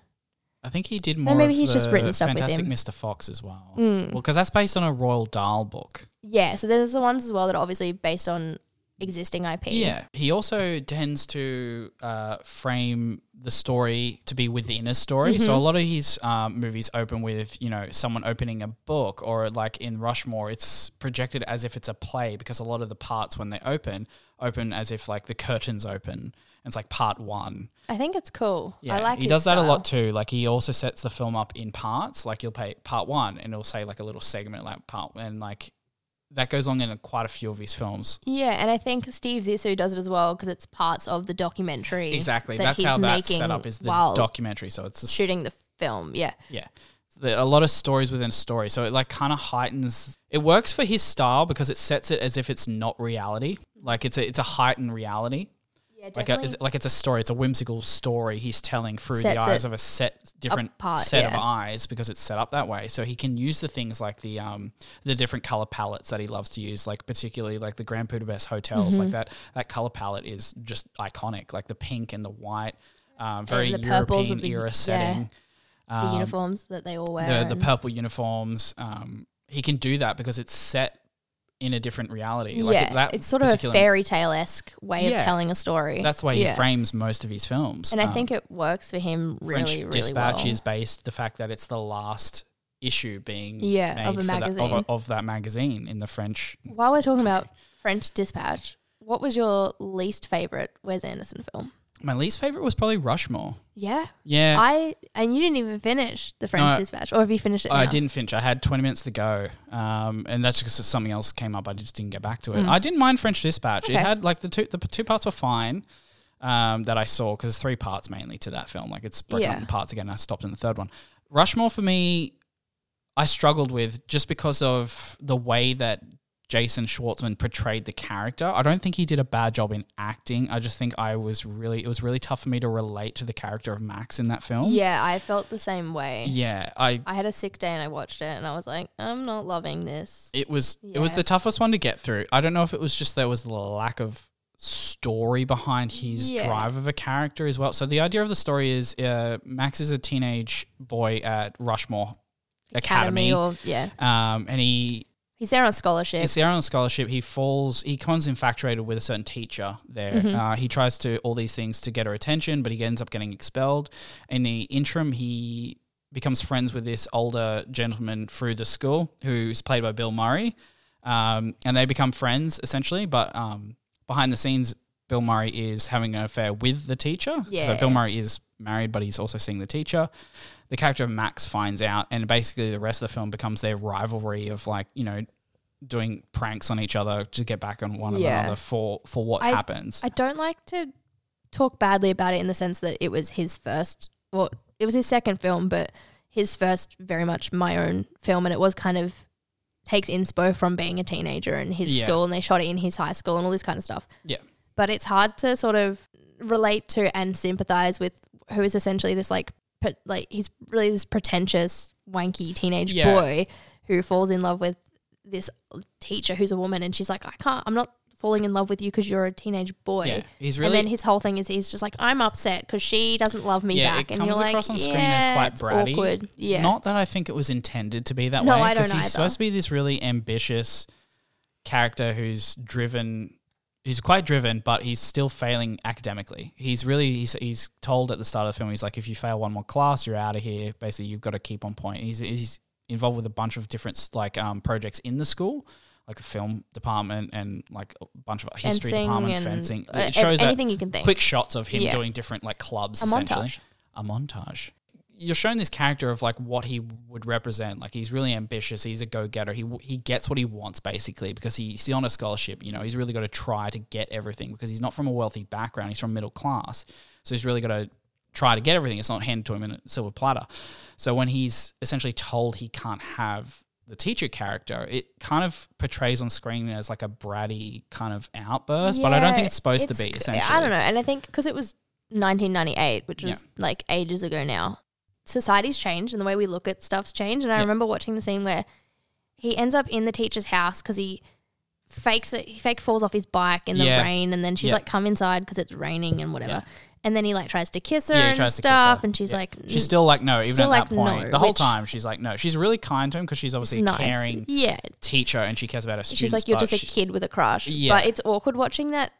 I think he did No, more. maybe of he's just written stuff with Fantastic him. Mr. Fox as well. Mm. Well, because that's based on a Roald Dahl book. Yeah, so there's the ones as well that are obviously based on existing IP. Yeah. He also tends to uh, frame the story to be within a story. Mm-hmm. So a lot of his um, movies open with, you know, someone opening a book, or like in Rushmore, it's projected as if it's a play because a lot of the parts when they open open as if like the curtains open. And it's like part one. I think it's cool. Yeah, I like he does that a lot too. Like he also sets the film up in parts. Like you'll pay part one, and it'll say like a little segment like part, and like that goes on in quite a few of his films. Yeah, and I think Steve Zissou does it as well because it's parts of the documentary. Exactly. that That's he's how that's making set up is the documentary. So it's shooting the film. Yeah, yeah, There are a lot of stories within a story. So it like kind of heightens. It works for his style because it sets it as if it's not reality. Like it's a it's a heightened reality. yeah, Like a, it's, like it's a story. It's a whimsical story he's telling through the eyes of a set different apart, set of eyes because it's set up that way. So he can use the things like the um the different color palettes that he loves to use, like particularly like the Grand Budapest hotels. Mm-hmm. Like that that color palette is just iconic. Like the pink and the white, um, very the European the- era yeah. Setting. the Um, uniforms that they all wear. the the purple uniforms. Um, he can do that because it's set in a different reality. Like yeah, that it's sort of a fairy tale esque way Yeah. of telling a story. That's why yeah. he frames most of his films. and I Um, think it works for him really, French really Dispatch well. is based the fact that it's the last issue being Yeah, of a for that- of, magazine. of that magazine in the French. While we're talking about French Dispatch, what was your least favorite Wes Anderson film? My least favorite was probably Rushmore. Yeah, Yeah, I and you didn't even finish the French I- Dispatch, or have you finished it? I now? didn't finish. I had 20 minutes to go. Um, and that's because something else came up. I just didn't get back to it. Mm. I didn't mind French Dispatch. It Okay. had like the two, the two parts were fine um, that I saw because three parts mainly to that film. Like it's broken up in parts again. I stopped in the third one. Rushmore for me, I struggled with just because of the way that Jason Schwartzman portrayed the character. I don't think he did a bad job in acting. I just think I was really, it was really tough for me to relate to the character of Max in that film. Yeah, I felt the same way. Yeah. I, I had a sick day and I watched it and I was like, I'm not loving this. it was it was the toughest one to get through. I don't know if it was just there was the lack of story behind his Yeah. drive of a character as well. So the idea of the story is uh, Max is a teenage boy at Rushmore Academy, or yeah, um, and he he's there on scholarship. He's there on scholarship. He falls. He becomes infatuated with a certain teacher there. Mm-hmm. Uh, he tries to all these things to get her attention, but he ends up getting expelled. In the interim, he becomes friends with this older gentleman through the school, who's played by Bill Murray, um, and they become friends essentially. But um, behind the scenes, Bill Murray is having an affair with the teacher. Yeah. So Bill Murray is married, but he's also seeing the teacher. The character of Max finds out, and basically the rest of the film becomes their rivalry of like you know doing pranks on each other to get back on one Yeah. another for for what I- happens. I don't like to talk badly about it in the sense that it was his first, well, it was his second film, but his first very much my own film, and it was kind of takes inspo from being a teenager and his Yeah. school, and they shot it in his high school and all this kind of stuff. Yeah. But it's hard to sort of relate to and sympathize with who is essentially this like, pre- like he's really this pretentious, wanky teenage Yeah. boy who falls in love with this teacher who's a woman, and she's like, I can't, I'm not falling in love with you because you're a teenage boy. yeah, he's really. and then his whole thing is he's just like, I'm upset because she doesn't love me Yeah, back. it and comes you're like, across on screen as quite bratty." Awkward. Yeah. Not that I think it was intended to be that No, way. Don't he's either. supposed to be this really ambitious character who's driven. He's quite driven, but he's still failing academically. He's really he's, he's told at the start of the film. He's like, if you fail one more class, you're out of here. Basically, you've got to keep on point. He's he's involved with a bunch of different like um, projects in the school, like the film department and like a bunch of history fencing department, fencing. uh, It shows anything you can think. quick shots of him Yeah. doing different like clubs A essentially montage. a montage you're shown this character of like what he would represent. Like he's really ambitious. He's a go-getter. He he gets what he wants basically because he's on a scholarship you know he's really got to try to get everything because he's not from a wealthy background. He's from middle class. So he's really got to try to get everything. It's not handed to him in a silver platter. So when he's essentially told he can't have the teacher character, it kind of portrays on screen as like a bratty kind of outburst, but I don't think it's supposed to be. Essentially, I don't know. And I think because it was 1998, which was like ages ago now, society's changed and the way we look at stuff's changed. And I Yeah. remember watching the scene where he ends up in the teacher's house because he fakes it. He fake falls off his bike in the Yeah. rain, and then she's Yeah. like, "Come inside" because it's raining and whatever. And then he like tries to kiss her Yeah, he and tries to kiss stuff, her. and she's like, She's still like no, even at like, that point. no, the whole time she's like no. She's really kind to him because she's obviously a nice." caring Yeah, teacher and she cares about her students. she's like, "You're just a kid with a crush." Yeah. But it's awkward watching that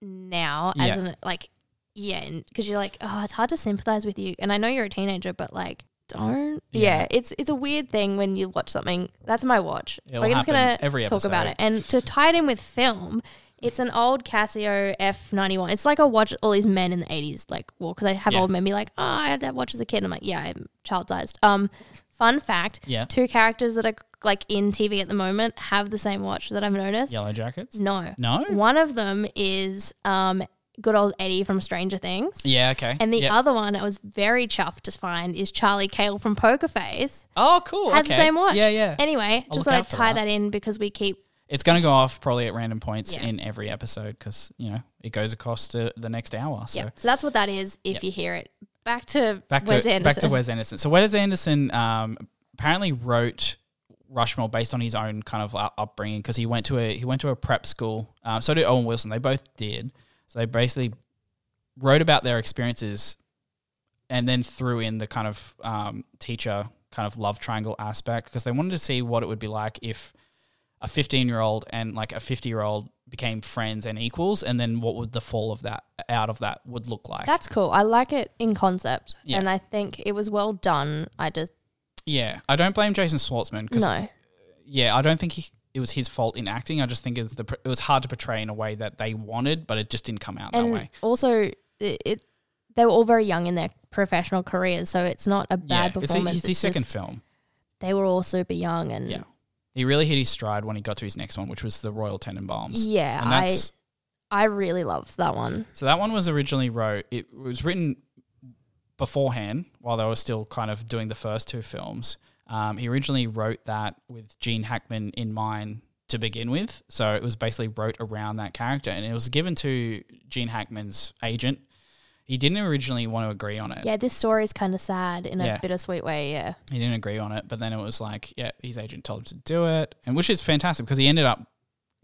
now as an like, yeah, because you're like, oh, it's hard to sympathize with you, and I know you're a teenager, but like, don't. Yeah. Yeah, it's it's a weird thing when you watch something. That's my watch. It'll We're just gonna every talk about it, and to tie it in with film. It's an old Casio F91. It's like I watch all these men in the 80s, like, well, because I have Yeah. old men be like, oh, I had that watch as a kid. And I'm like, yeah, I'm child sized. Um, fun fact Yeah. two characters that are like in TV at the moment have the same watch that I've noticed. Yellow Jackets. No. No. One of them is um, good old Eddie from Stranger Things. Yeah. Okay. And the Yep. other one I was very chuffed to find is Charlie Cale from Poker Face. oh, cool. Has okay. the same watch. Yeah, yeah. Anyway, I'll just thought I'd tie that. that. in because we keep it's going to go off probably at random points Yeah. in every episode because you know it goes across to the next hour. So yeah. So that's what that is. If Yep. you hear it, back to back Wes to Anderson. back to Wes Anderson. So Wes Anderson um, apparently wrote Rushmore based on his own kind of uh, upbringing because he went to a he went to a prep school. Um, so did Owen Wilson. They both did. So they basically wrote about their experiences and then threw in the kind of um, teacher kind of love triangle aspect because they wanted to see what it would be like if a 15 year old and like a 50 year old became friends and equals and then what would the fall of that out of that would look like That's cool. I like it in concept, Yeah. and I think it was well done. I just Yeah, I don't blame Jason Schwartzman because no. yeah, I don't think he, it was his fault in acting. I just think it's the it was hard to portray in a way that they wanted, but it just didn't come out that way. also it, it they were all very young in their professional careers, so it's not a bad yeah, it's, a, performance. it's his It's second film. They were all super young, and Yeah, he really hit his stride when he got to his next one, which was the Royal Tenenbaums. yeah, and I I really loved that one. so that one was originally wrote. It was written beforehand while they were still kind of doing the first two films. Um, he originally wrote that with Gene Hackman in mind to begin with. So it was basically wrote around that character, and it was given to Gene Hackman's agent. He didn't originally want to agree on it. Yeah, this story is kind of sad in Yeah. a bittersweet way. Yeah, He didn't agree on it, but then it was like, yeah, his agent told him to do it, and which is fantastic because he ended up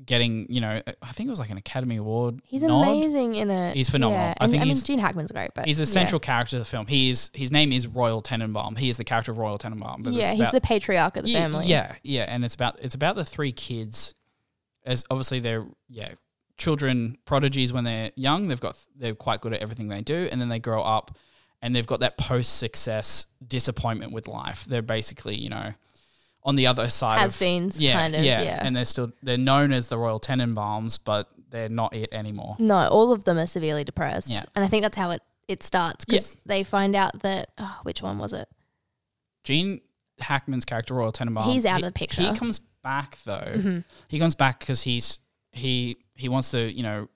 getting, you know, uh, I think it was like an Academy Award. he's nod. amazing in it. He's phenomenal. Yeah. I and, think I mean, he's- Gene Hackman's great, but He's a yeah. central character of the film. He is his name is Royal Tenenbaum. He is the character of Royal Tenenbaum. But yeah, he's about, the patriarch of the yeah, family. Yeah, yeah, and it's about it's about the three kids. As obviously they're yeah children prodigies when they're young. They've got they're quite good at everything they do, and then they grow up and they've got that post success disappointment with life. They're basically you know on the other side of has-beens, yeah, kind of. yeah, Yeah, and they're still they're known as the Royal Tenenbaums, but they're not it anymore. No, all of them are severely depressed. Yeah. And I think that's how it, it starts because they find out that, oh, which one was it? Gene Hackman's character Royal Tenenbaum. He's out of the picture. He comes back though. Mm-hmm. He comes back because he's he he wants to you know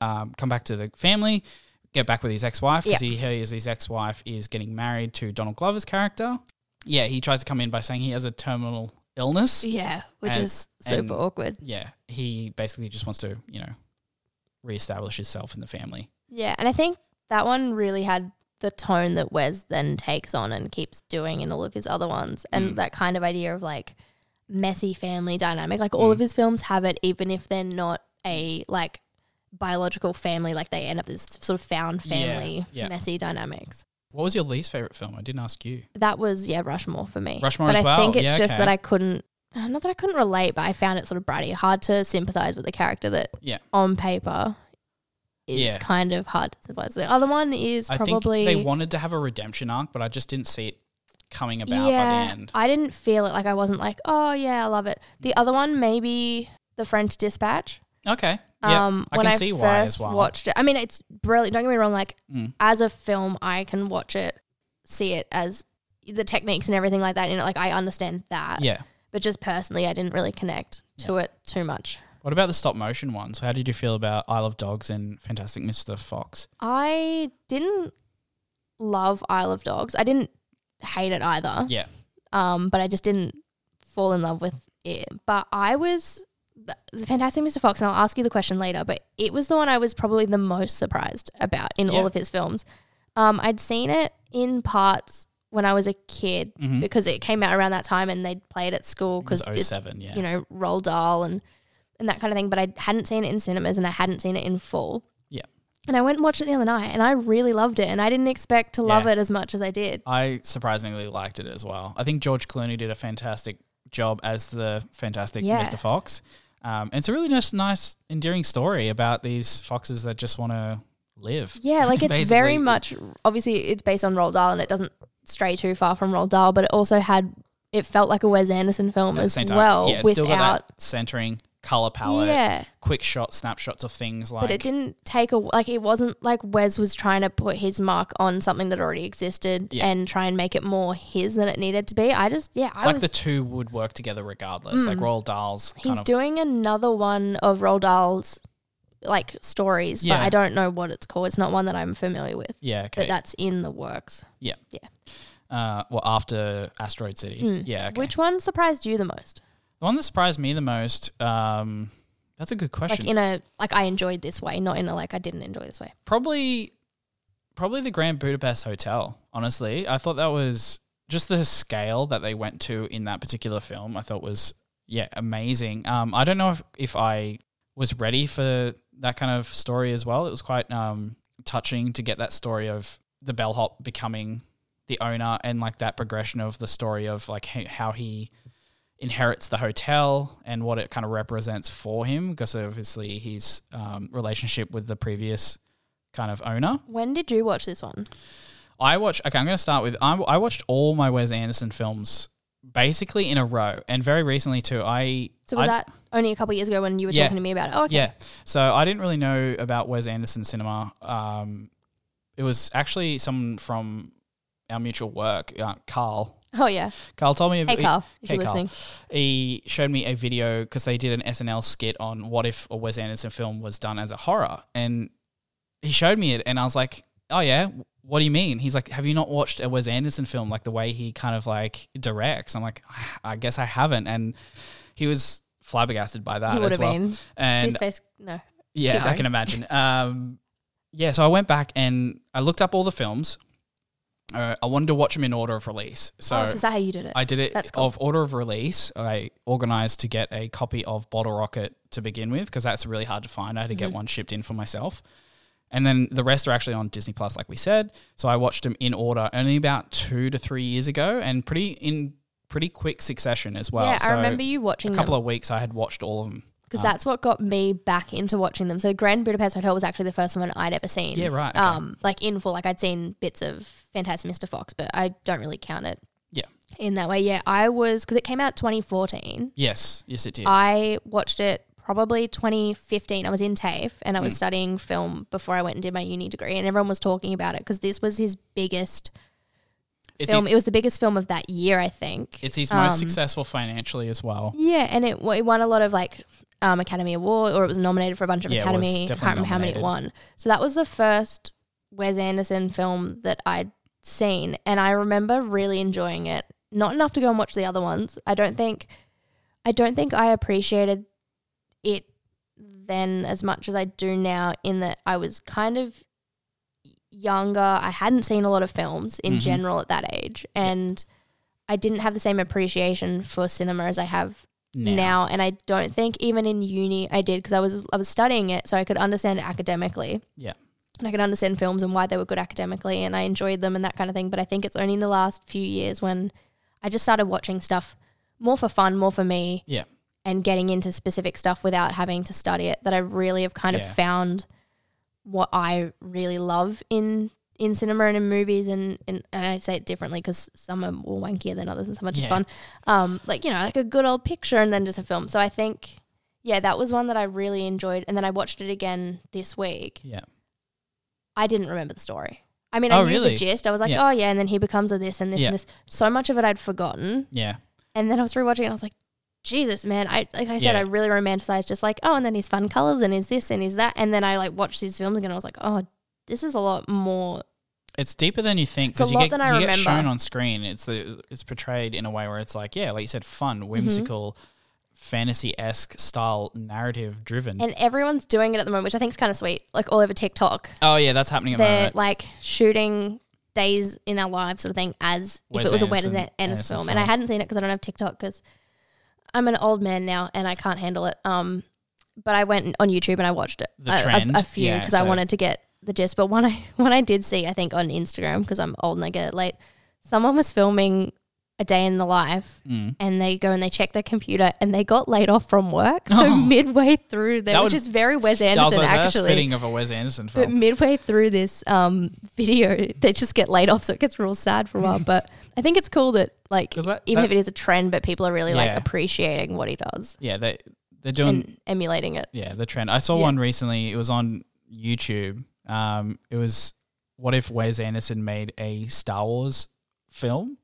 um, come back to the family, get back with his ex wife because he hears his ex wife is getting married to Donald Glover's character. Yeah, he tries to come in by saying he has a terminal illness. Yeah, which And- is super awkward. Yeah, he basically just wants to you know reestablish himself in the family. Yeah, and I think that one really had the tone that Wes then takes on and keeps doing in all of his other ones, and Mm. that kind of idea of like messy family dynamic. Like all Mm. of his films have it, even if they're not a like biological family. Like they end up this sort of found Yeah, family yeah. messy dynamics. What was your least favorite film? I didn't ask you. That was yeah Rushmore for me. Rushmore but as I well? think it's Yeah, just okay. that I couldn't. Not that I couldn't relate, but I found it sort of bratty, hard to sympathize with the character that Yeah. on paper is Yeah. kind of hard to sympathize. The other one is I probably think they wanted to have a redemption arc, but I just didn't see it coming about by the end. I didn't feel it like I wasn't like, oh yeah, I love it. The mm. other one, maybe the French Dispatch. Okay. Yeah, Um, I when can I see first why as well. watched it, I mean, it's brilliant. Don't get me wrong. Like Mm. as a film, I can watch it, see it as the techniques and everything like that. You know, like I understand that. Yeah. But just personally, I didn't really connect to it too much. What about the stop motion ones? How did you feel about Isle of Dogs and Fantastic Mr. Fox? I didn't love Isle of Dogs. I didn't hate it either. Yeah. um, but I just didn't fall in love with it. But I was the, Fantastic Mr. Fox, and I'll ask you the question later. But it was the one I was probably the most surprised about in Yeah. all of his films. Um, I'd seen it in parts when I was a kid Mhm. because it came out around that time, and they'd play it at school because 07, yeah. you know Roald Dahl and and that kind of thing. But I hadn't seen it in cinemas, and I hadn't seen it in full. Yeah. And I went and watched it the other night, and I really loved it, and I didn't expect to love Yeah. it as much as I did. I surprisingly liked it as well. I think George Clooney did a fantastic job as the Fantastic Yeah. Mr. Fox. Um, and it's a really nice, nice, endearing story about these foxes that just want to live. Yeah, like it's very much obviously it's based on Roald Dahl and it doesn't stray too far from Roald Dahl, but it also had it felt like a Wes Anderson film At as well yeah, it's still got without that centering color palette, yeah. quick shot snapshots of things like But it didn't take a like it wasn't like Wes was trying to put his mark on something that already existed Yeah. and try and make it more his than it needed to be. I just yeah, It's I like was the two would work together regardless. Like Roald Dahl's he's of doing another one of Roald Dahl's like stories, Yeah. but I don't know what it's called. It's not one that I'm familiar with. yeah, okay. But that's in the works. Yeah, yeah. Uh, well, after Asteroid City, Mm. yeah. Okay. Which one surprised you the most? The one that surprised me the most? Um, that's a good question. like in a like I enjoyed this way, not in a like I didn't enjoy this way. probably probably the Grand Budapest Hotel. Honestly, I thought that was just the scale that they went to in that particular film. I thought was yeah amazing. Um, I don't know if if I was ready for that kind of story as well. It was quite um touching to get that story of the bellhop becoming the owner and like that progression of the story of like how he inherits the hotel and what it kind of represents for him because obviously his um, relationship with the previous kind of owner. When did you watch this one? I watch. Okay, I'm going to start with. I, I watched all my Wes Anderson films basically in a row, and very recently too. I So was I- that only a couple years ago when you were Yeah. talking to me about it? Oh, okay. yeah. So I didn't really know about Wes Anderson cinema. Um, it was actually someone from our mutual work, uh, Carl. Oh yeah. Carl told me. Hey he- Carl, if hey, you're Carl. listening. he showed me a video because they did an SNL skit on what if a Wes Anderson film was done as a horror, and he showed me it, and I was like, "Oh yeah, what do you mean?" He's like, "Have you not watched a Wes Anderson film like the way he kind of like directs?" I'm like, "I guess I haven't," and he was flabbergasted by that as have well. been. And His face no. yeah, I can imagine. Um, yeah, so I went back and I looked up all the films. Uh, I wanted to watch them in order of release. So oh, so is that how you did it? I did it That's cool. of order of release. I organized to get a copy of Bottle Rocket to begin with because that's really hard to find. I had to Mm-hmm. get one shipped in for myself. And then the rest are actually on Disney Plus, like we said. So I watched them in order only about two to three years ago and pretty in pretty quick succession as well. yeah, so I remember you watching a them couple of weeks I had watched all of them. Because that's what got me back into watching them. So Grand Budapest Hotel was actually the first one I'd ever seen. Yeah, right, okay. Um, like in full, like I'd seen bits of Fantastic Mr. Fox, but I don't really count it. Yeah. In that way, yeah, I was because it came out 2014. Yes, yes it did. I watched it probably 2015. I was in TAFE and I was Mm. studying film before I went and did my uni degree, and everyone was talking about it because this was his biggest It's, film. it was the biggest film of that year, I think. it's his most Um, successful financially as well. Yeah, and it, it won a lot of like um, Academy Award, or it was nominated for a bunch of Yeah, Academy. I can't remember how many it won. So that was the first Wes Anderson film that I'd seen, and I remember really enjoying it. Not enough to go and watch the other ones. I don't think, I don't think I appreciated it then as much as I do now. In that I was kind of younger. I hadn't seen a lot of films in Mhm. general at that age, and I didn't have the same appreciation for cinema as I have Now. now. and I don't think even in uni I did because I was I was studying it so I could understand it academically. Yeah. And I could understand films and why they were good academically and I enjoyed them and that kind of thing. But I think it's only in the last few years when I just started watching stuff more for fun, more for me. Yeah. And getting into specific stuff without having to study it that I really have kind Yeah. of found what I really love in in cinema and in movies and, and, and I say it differently because some are more wankier than others and some are just Yeah. fun um, like you know, like a good old picture and then just a film. So I think, yeah, that was one that I really enjoyed. And then I watched it again this week. Yeah. I didn't remember the story. I mean, I Oh, knew really? the gist. I was like, Yeah. oh yeah, and then he becomes a this and this Yeah. and this. So much of it I'd forgotten, Yeah. and then I was rewatching it. and I was like, Jesus, man! I like I said. I really romanticized just like, oh, and then he's fun colors and he's this and he's that, and then I like watched these films again. and I was like, oh, this is a lot more. It's deeper than you think It's a because you lot get than I you get shown on screen. It's the it's portrayed in a way where it's like yeah, like you said, Mm-hmm. fun, whimsical, fantasy esque style, narrative driven. And everyone's doing it at the moment, which I think is kind of sweet. Like all over TikTok, oh yeah, that's happening at they're like shooting days in our lives sort of thing as Wes if it was a Wes Anderson- Anderson, Anderson film. And I hadn't seen it because I don't have TikTok because I'm an old man now and I can't handle it. Um, but I went on YouTube and I watched it The a, a- trend? a, few Yeah, because I wanted to get the gist. But one I one I did see, I think on Instagram because I'm old and I get it late. Someone was filming a day in the life. Mm. And they go and they check their computer and they got laid off from work. So Oh. midway through That which would- is very Wes Anderson was- actually. fitting of a Wes Anderson film. But midway through this um, video, they just get laid off, so it gets real sad for a while. But I think it's cool that, like that- even that- if it is a trend, but people are really like appreciating what he does yeah, they they're doing and emulating it. yeah the trend. I saw Yeah. one recently. It was on YouTube. Um, it was what if Wes Anderson made a Star Wars film?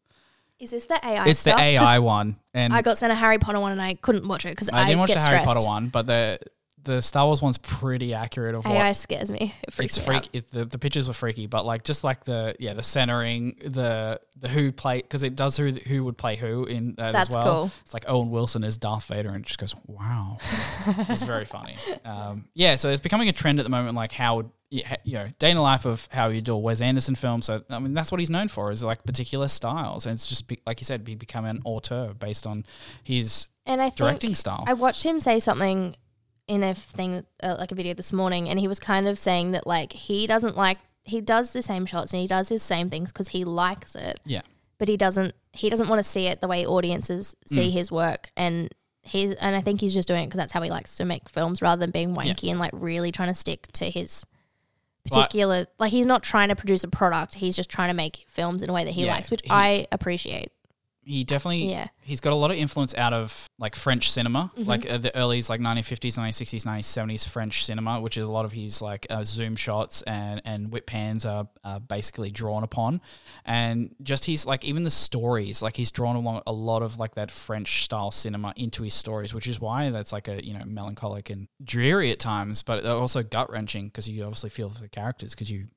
Is this the AI? it's the AI one, and I got sent a Harry Potter one and I couldn't watch it because I I, didn't watch the Harry stressed. Potter one, but the the Star Wars one's pretty accurate of AI what scares me. It freaks it's me freak. out. It's the the pictures were freaky, but like just like the yeah the centering the the who play because it does who who would play who in that That's as well. That's cool. It's like Owen Wilson is Darth Vader, and it just goes wow. it's very funny. Um, yeah, so it's becoming a trend at the moment, like how yeah, you know day in the life of how you do a Wes Anderson film. So I mean that's what he's known for is like particular styles, and it's just be, like you said, he become an auteur based on his And I think directing style. I watched him say something in a thing, uh, like a video this morning, and he was kind of saying that like he doesn't like he does the same shots and he does his same things because he likes it, yeah, but he doesn't he doesn't want to see it the way audiences Mm. see his work, and he's and I think he's just doing it because that's how he likes to make films rather than being wanky and like really trying to stick to his Like- particular like he's not trying to produce a product. He's just trying to make films in a way that he Yeah, likes which he- i appreciate he definitely Yeah. he's got a lot of influence out of like French cinema, Mm-hmm. like uh, the early's like 1950s, 1960s, 1970s French cinema, which is a lot of his like uh, zoom shots and and whip pans are, are basically drawn upon, and just his like even the stories, like he's drawn along a lot of like that French style cinema into his stories, which is why that's like a you know melancholic and dreary at times, but also gut wrenching because you obviously feel for the characters because you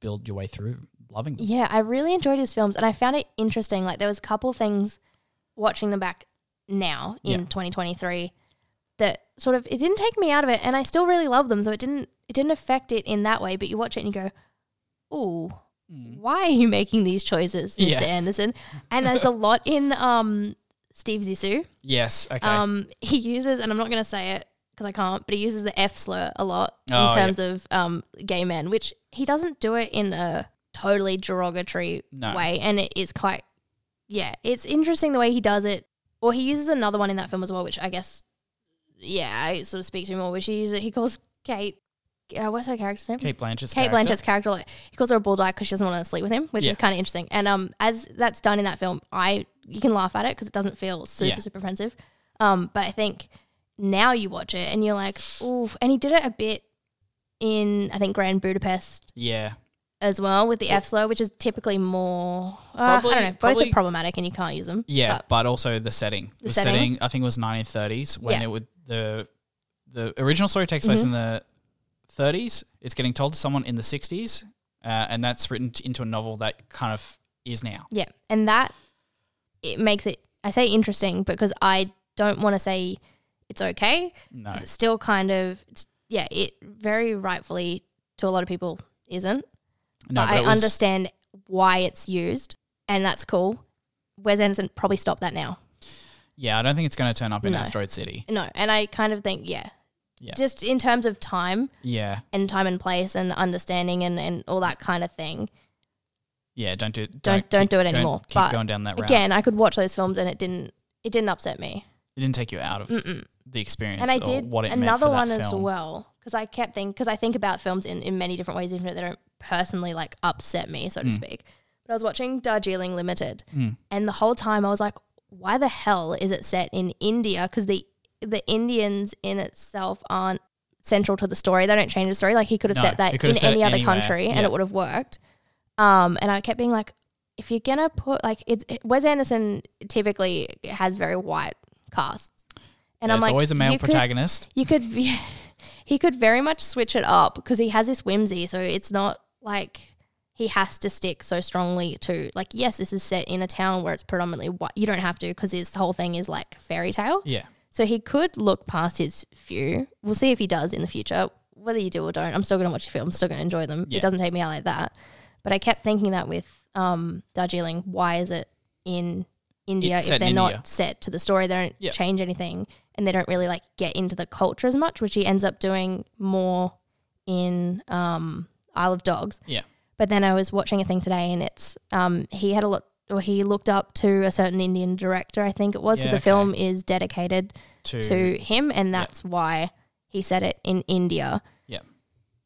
build your way through loving them. Yeah, I really enjoyed his films, and I found it interesting. Like there was a couple things watching them back now in Yeah. 2023 that sort of it didn't take me out of it, and I still really love them. So it didn't it didn't affect it in that way. But you watch it and you go, "Ooh, why are you making these choices, Mr. Yeah. Anderson?" And there's a lot in um Steve Zissou. Yes. Okay. Um, he uses, and I'm not going to say it because I can't, but he uses the F slur a lot Oh, in yeah. terms of um, gay men, which he doesn't do it in a totally derogatory No. way. And it is quite, yeah, it's interesting the way he does it. Or he uses another one in that film as well, which I guess, yeah, I sort of speak to him more, which he uses, he calls Cate, uh, what's her character's name? Cate Blanchett's Cate character. Blanchett's character, like, he calls her a bulldog because she doesn't want to sleep with him, which Yeah. is kind of interesting. And um, as that's done in that film, I you can laugh at it because it doesn't feel super Yeah. super offensive. Um, but I think now you watch it and you're like, oof. And he did it a bit in I think Grand Budapest Yeah. As well with the F slur, which is typically more. Uh, I don't know. Both probably- are problematic and you can't use them. Yeah, But- also the setting. The setting? setting? I think it was 1930s when Yeah. it would the the original story takes place Mhm. in the 30s. It's getting told to someone in the 60s, uh, and that's written t- into a novel that kind of is now. Yeah, and that it makes it. I say interesting because I don't want to say it's okay. No, 'cause It's still kind of it's, yeah. It very rightfully to a lot of people isn't. No, but I was- understand why it's used, and that's cool. Wes Anderson probably stopped that now. Yeah, I don't think it's going to turn up in No. Asteroid City. No, and I kind of think yeah, Yeah. just in terms of time Yeah, and time and place and understanding and, and all that kind of thing. yeah. Don't do don't Don't- don't do it anymore. Keep But going down that route. Again, I could watch those films and it didn't it didn't upset me. it didn't take you out of Mm-mm. the experience. and I or did what it another one as well because I kept thinking because I think about films in, in many different ways, even if they don't personally like upset me, so to Mm. speak. But I was watching Darjeeling Limited, Mm. and the whole time I was like, why the hell is it set in India? Because the the Indians in itself aren't central to the story. They don't change the story. Like he could have No, set that in set any other anywhere. country, and Yeah. it would have worked. Um, and I kept being like, if you're gonna put like it's Wes Anderson typically has very white casts, and Yeah, I'm it's like, always a male you could- protagonist. you could he could very much switch it up because he has this whimsy so it's not like he has to stick so strongly to like yes this is set in a town where it's predominantly white you don't have to because his whole thing is like fairy tale. Yeah, so he could look past his few. We'll see if he does in the future. Whether you do or don't i'm still going to watch your film i'm still going to enjoy them. Yeah. it doesn't take me out like that. But i kept thinking that with um darjeeling why is it in india if they're India. not set to the story? They don't Yeah. change anything and they don't really like get into the culture as much which he ends up doing more in um isle of dogs Yeah. but then i was watching a thing today and it's um he had a lot or he looked up to a certain indian director i think it was so the okay. film is dedicated to, to him, and that's why he said it in India. Yeah.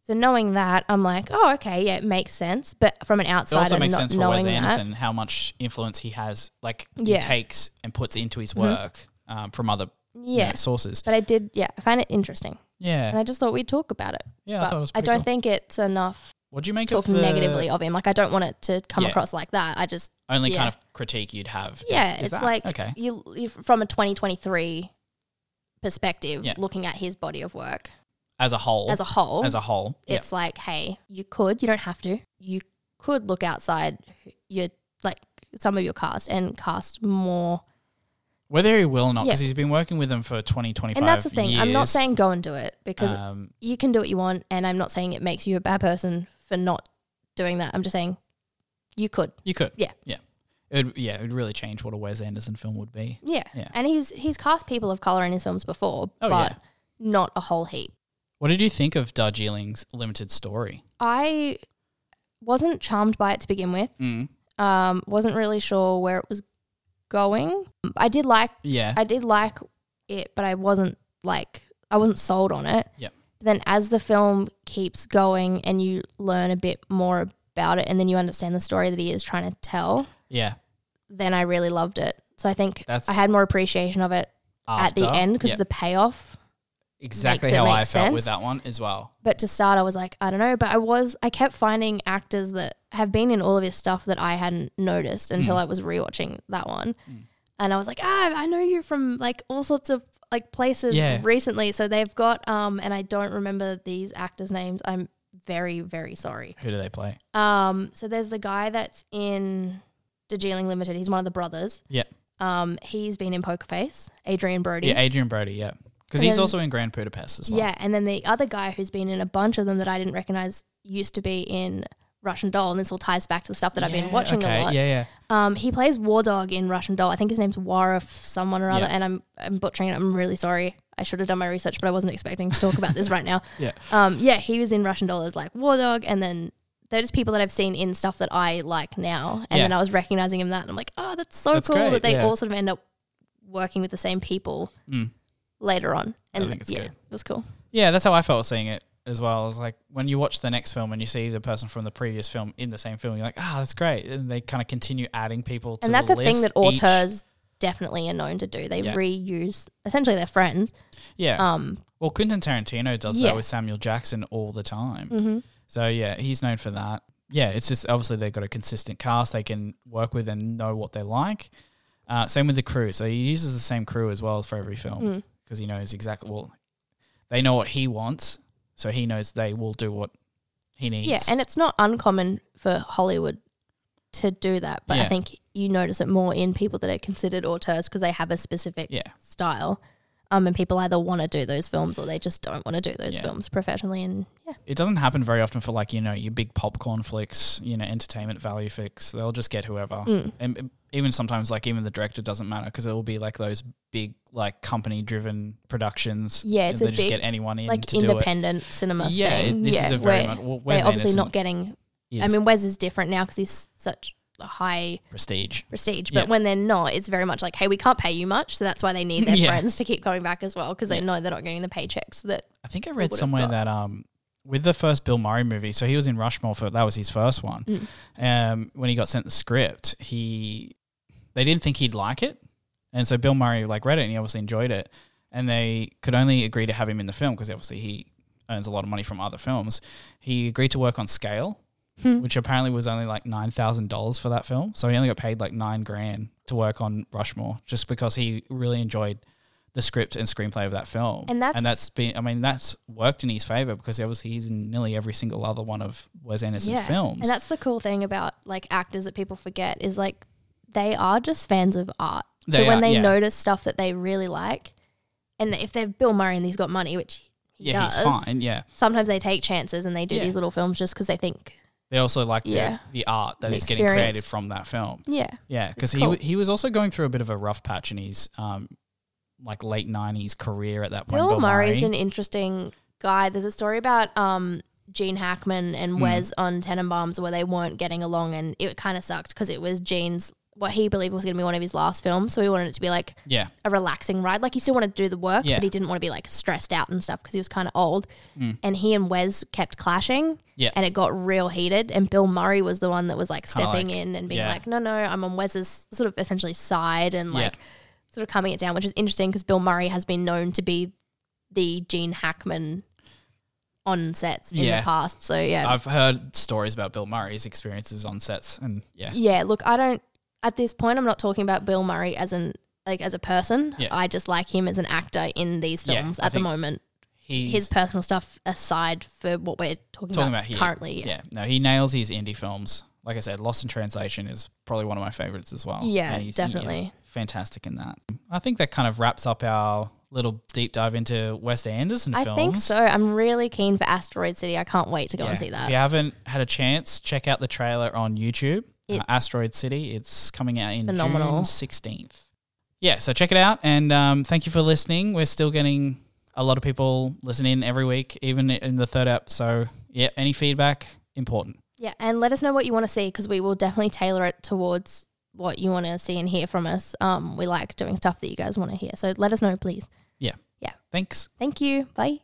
So knowing that, I'm like, oh, okay, yeah, it makes sense. But from an It outsider, also makes not sense for Wes knowing that, Anderson how much influence he has, like Yeah. he takes and puts into his Mhm. work um, from other you know, yeah. sources. But I did, yeah, I find it interesting, Yeah. and I just thought we'd talk about it. yeah. I thought it was. I Pretty don't cool. think it's enough What do you make of talking the negatively of him. Like I don't want it to come Yeah. across like that. I just, only yeah. kind of critique you'd have? is- yeah, is it's that. like okay, you, you from a 2023 perspective, Yeah. looking at his body of work as a whole, as a whole, as a whole, yeah. it's like, hey, you could, you don't have to. You could look outside your like some of your cast and cast more. Whether he will or not, Yeah. because he's been working with them for 20, 25 And that's the thing. I'm not years. saying go and do it because um, you can do what you want, and I'm not saying it makes you a bad person for not doing that. I'm just saying you could. you could, Yeah. yeah. It would, yeah, it would really change what a Wes Anderson film would be. Yeah. Yeah. And he's he's cast people of color in his films before, Oh, but yeah. not a whole heap. What did you think of Darjeeling's limited story? I wasn't charmed by it to begin with. Mm. Um, wasn't really sure where it was going. I did like Yeah, I did like it, but I wasn't like I wasn't sold on it. Yep. Then as the film keeps going and you learn a bit more about it and then you understand the story that he is trying to tell, yeah. then I really loved it. So I think That's I had more appreciation of it at the end because Yeah. of the payoff. Exactly how I felt with that one as well. But to start, I was like, I don't know. But I was, I kept finding actors that have been in all of his stuff that I hadn't noticed until Mm. I was rewatching that one. Mm. And I was like, ah, I know you from like all sorts of like places Yeah. recently. So they've got, um, and I don't remember these actors' names. I'm very, very sorry. Who do they play? Um, so there's the guy that's in Darjeeling Limited. He's one of the brothers. Yeah. Um, he's been in Poker Face, Adrien Brody. Yeah, Adrien Brody. Yeah, because he's then- also in Grand Budapest as well. Yeah, and then the other guy who's been in a bunch of them that I didn't recognize used to be in Russian Doll, and this all ties back to the stuff that I've been watching okay, a lot. Yeah, yeah. Um, he plays War Dog in Russian Doll. I think his name's Warif someone or other, Yeah. and I'm I'm butchering it. I'm really sorry. I should have done my research, but I wasn't expecting to talk about this right now. Yeah. Um, yeah, he was in Russian Doll as like War Dog, and then they're just people that I've seen in stuff that I like now, and Yeah. then I was recognizing him that, and I'm like, oh, that's so That's cool great, that they yeah. all sort of end up working with the same people Mm. Later on. And think it's yeah, good. it was cool. Yeah, that's how I felt seeing it as well. It's like when you watch the next film and you see the person from the previous film in the same film, you're like, ah, that's great. And they kind of continue adding people to and that's the a thing that Each- auteurs definitely are known to do. They Yeah. reuse essentially their friends. Yeah. Um, well, Quentin Tarantino does Yeah. that with Samuel Jackson all the time. mhm. So yeah, he's known for that. Yeah, it's just obviously they've got a consistent cast they can work with and know what they like. Uh, same with the crew. So he uses the same crew as well for every film Mm. Because he knows exactly well. They know what he wants, so he knows they will do what he needs. Yeah, and it's not uncommon for Hollywood to do that, but I think you notice it more in people that are considered auteurs because they have a specific yeah, style. Um, and people either want to do those films or they just don't want to do those Yeah. films professionally. And yeah, it doesn't happen very often for like you know your big popcorn flicks, you know, entertainment value flicks. They'll just get whoever, Mm. and even sometimes like even the director doesn't matter because it will be like those big like company driven productions. Yeah, it's a they just big, get anyone in like to do it. independent cinema Yeah, it- thing. this yeah, is a very much. Well, they're obviously Anderson not getting. I mean, Wes is different now because he's such a high prestige. prestige. Yeah. But when they're not, it's very much like, hey, we can't pay you much, so that's why they need their Yeah. friends to keep coming back as well because they know they're not getting the paychecks that. I think I read somewhere that um with the first Bill Murray movie, so he was in Rushmore for that was his first one. Mm. Um, when he got sent the script, he they didn't think he'd like it, and so Bill Murray like read it and he obviously enjoyed it, and they could only agree to have him in the film because obviously he earns a lot of money from other films. He agreed to work on scale, Hmm. which apparently was only like nine thousand dollars for that film. So he only got paid like nine grand to work on Rushmore just because he really enjoyed the script and screenplay of that film. And that's- and that's been I mean that's worked in his favor because obviously he's in nearly every single other one of Wes Anderson's films. And that's the cool thing about like actors that people forget is like they are just fans of art. so when are, they yeah. notice stuff that they really like, and if they're Bill Murray and he's got money, which he yeah, does, he's fine. Yeah, sometimes they take chances and they do Yeah. these little films just because they think, they also like Yeah. the, the art that The is getting created from that film. yeah, Yeah, because It's he cool. he was also going through a bit of a rough patch in his um like late nineties career at that point. Bill, Murray's Murray. an interesting guy. There's a story about um Gene Hackman and Mm. Wes on Tenenbaums where they weren't getting along, and it kind of sucked because it was Gene's what he believed was going to be one of his last films. So he wanted it to be like yeah, a relaxing ride. Like he still wanted to do the work, Yeah. but he didn't want to be like stressed out and stuff because he was kind of old. Mm. And he and Wes kept clashing. Yeah. And it got real heated. And Bill Murray was the one that was like stepping like- in and being yeah. like, no, no, I'm on Wes's sort of essentially side and like sort of calming it down, which is interesting because Bill Murray has been known to be the Gene Hackman on sets in Yeah. the past. So yeah. I've heard stories about Bill Murray's experiences on sets, and yeah, Yeah, look, I don't at this point I'm not talking about Bill Murray as an like as a person. Yeah. I just like him as an actor in these Yeah, films I at the moment. His personal stuff aside for what we're talking, talking about, about here. currently. Yeah. Yeah, no, he nails his indie films. Like I said, Lost in Translation is probably one of my favorites as well. Yeah, And he's- he- definitely. fantastic in that. I think that kind of wraps up our little deep dive into Wes Anderson films. I think so. I'm really keen for Asteroid City. I can't wait to go and see that. If you haven't had a chance, check out the trailer on YouTube. Uh, Asteroid City. It's coming out in Phenomenal. June sixteenth. Yeah, so check it out, and um, thank you for listening. We're still getting a lot of people listening every week, even in the third app. So yeah, any feedback important. Yeah, and let us know what you want to see because we will definitely tailor it towards what you want to see and hear from us. Um, we like doing stuff that you guys want to hear, so let us know, please. Yeah. Yeah. Thanks. Thank you. Bye.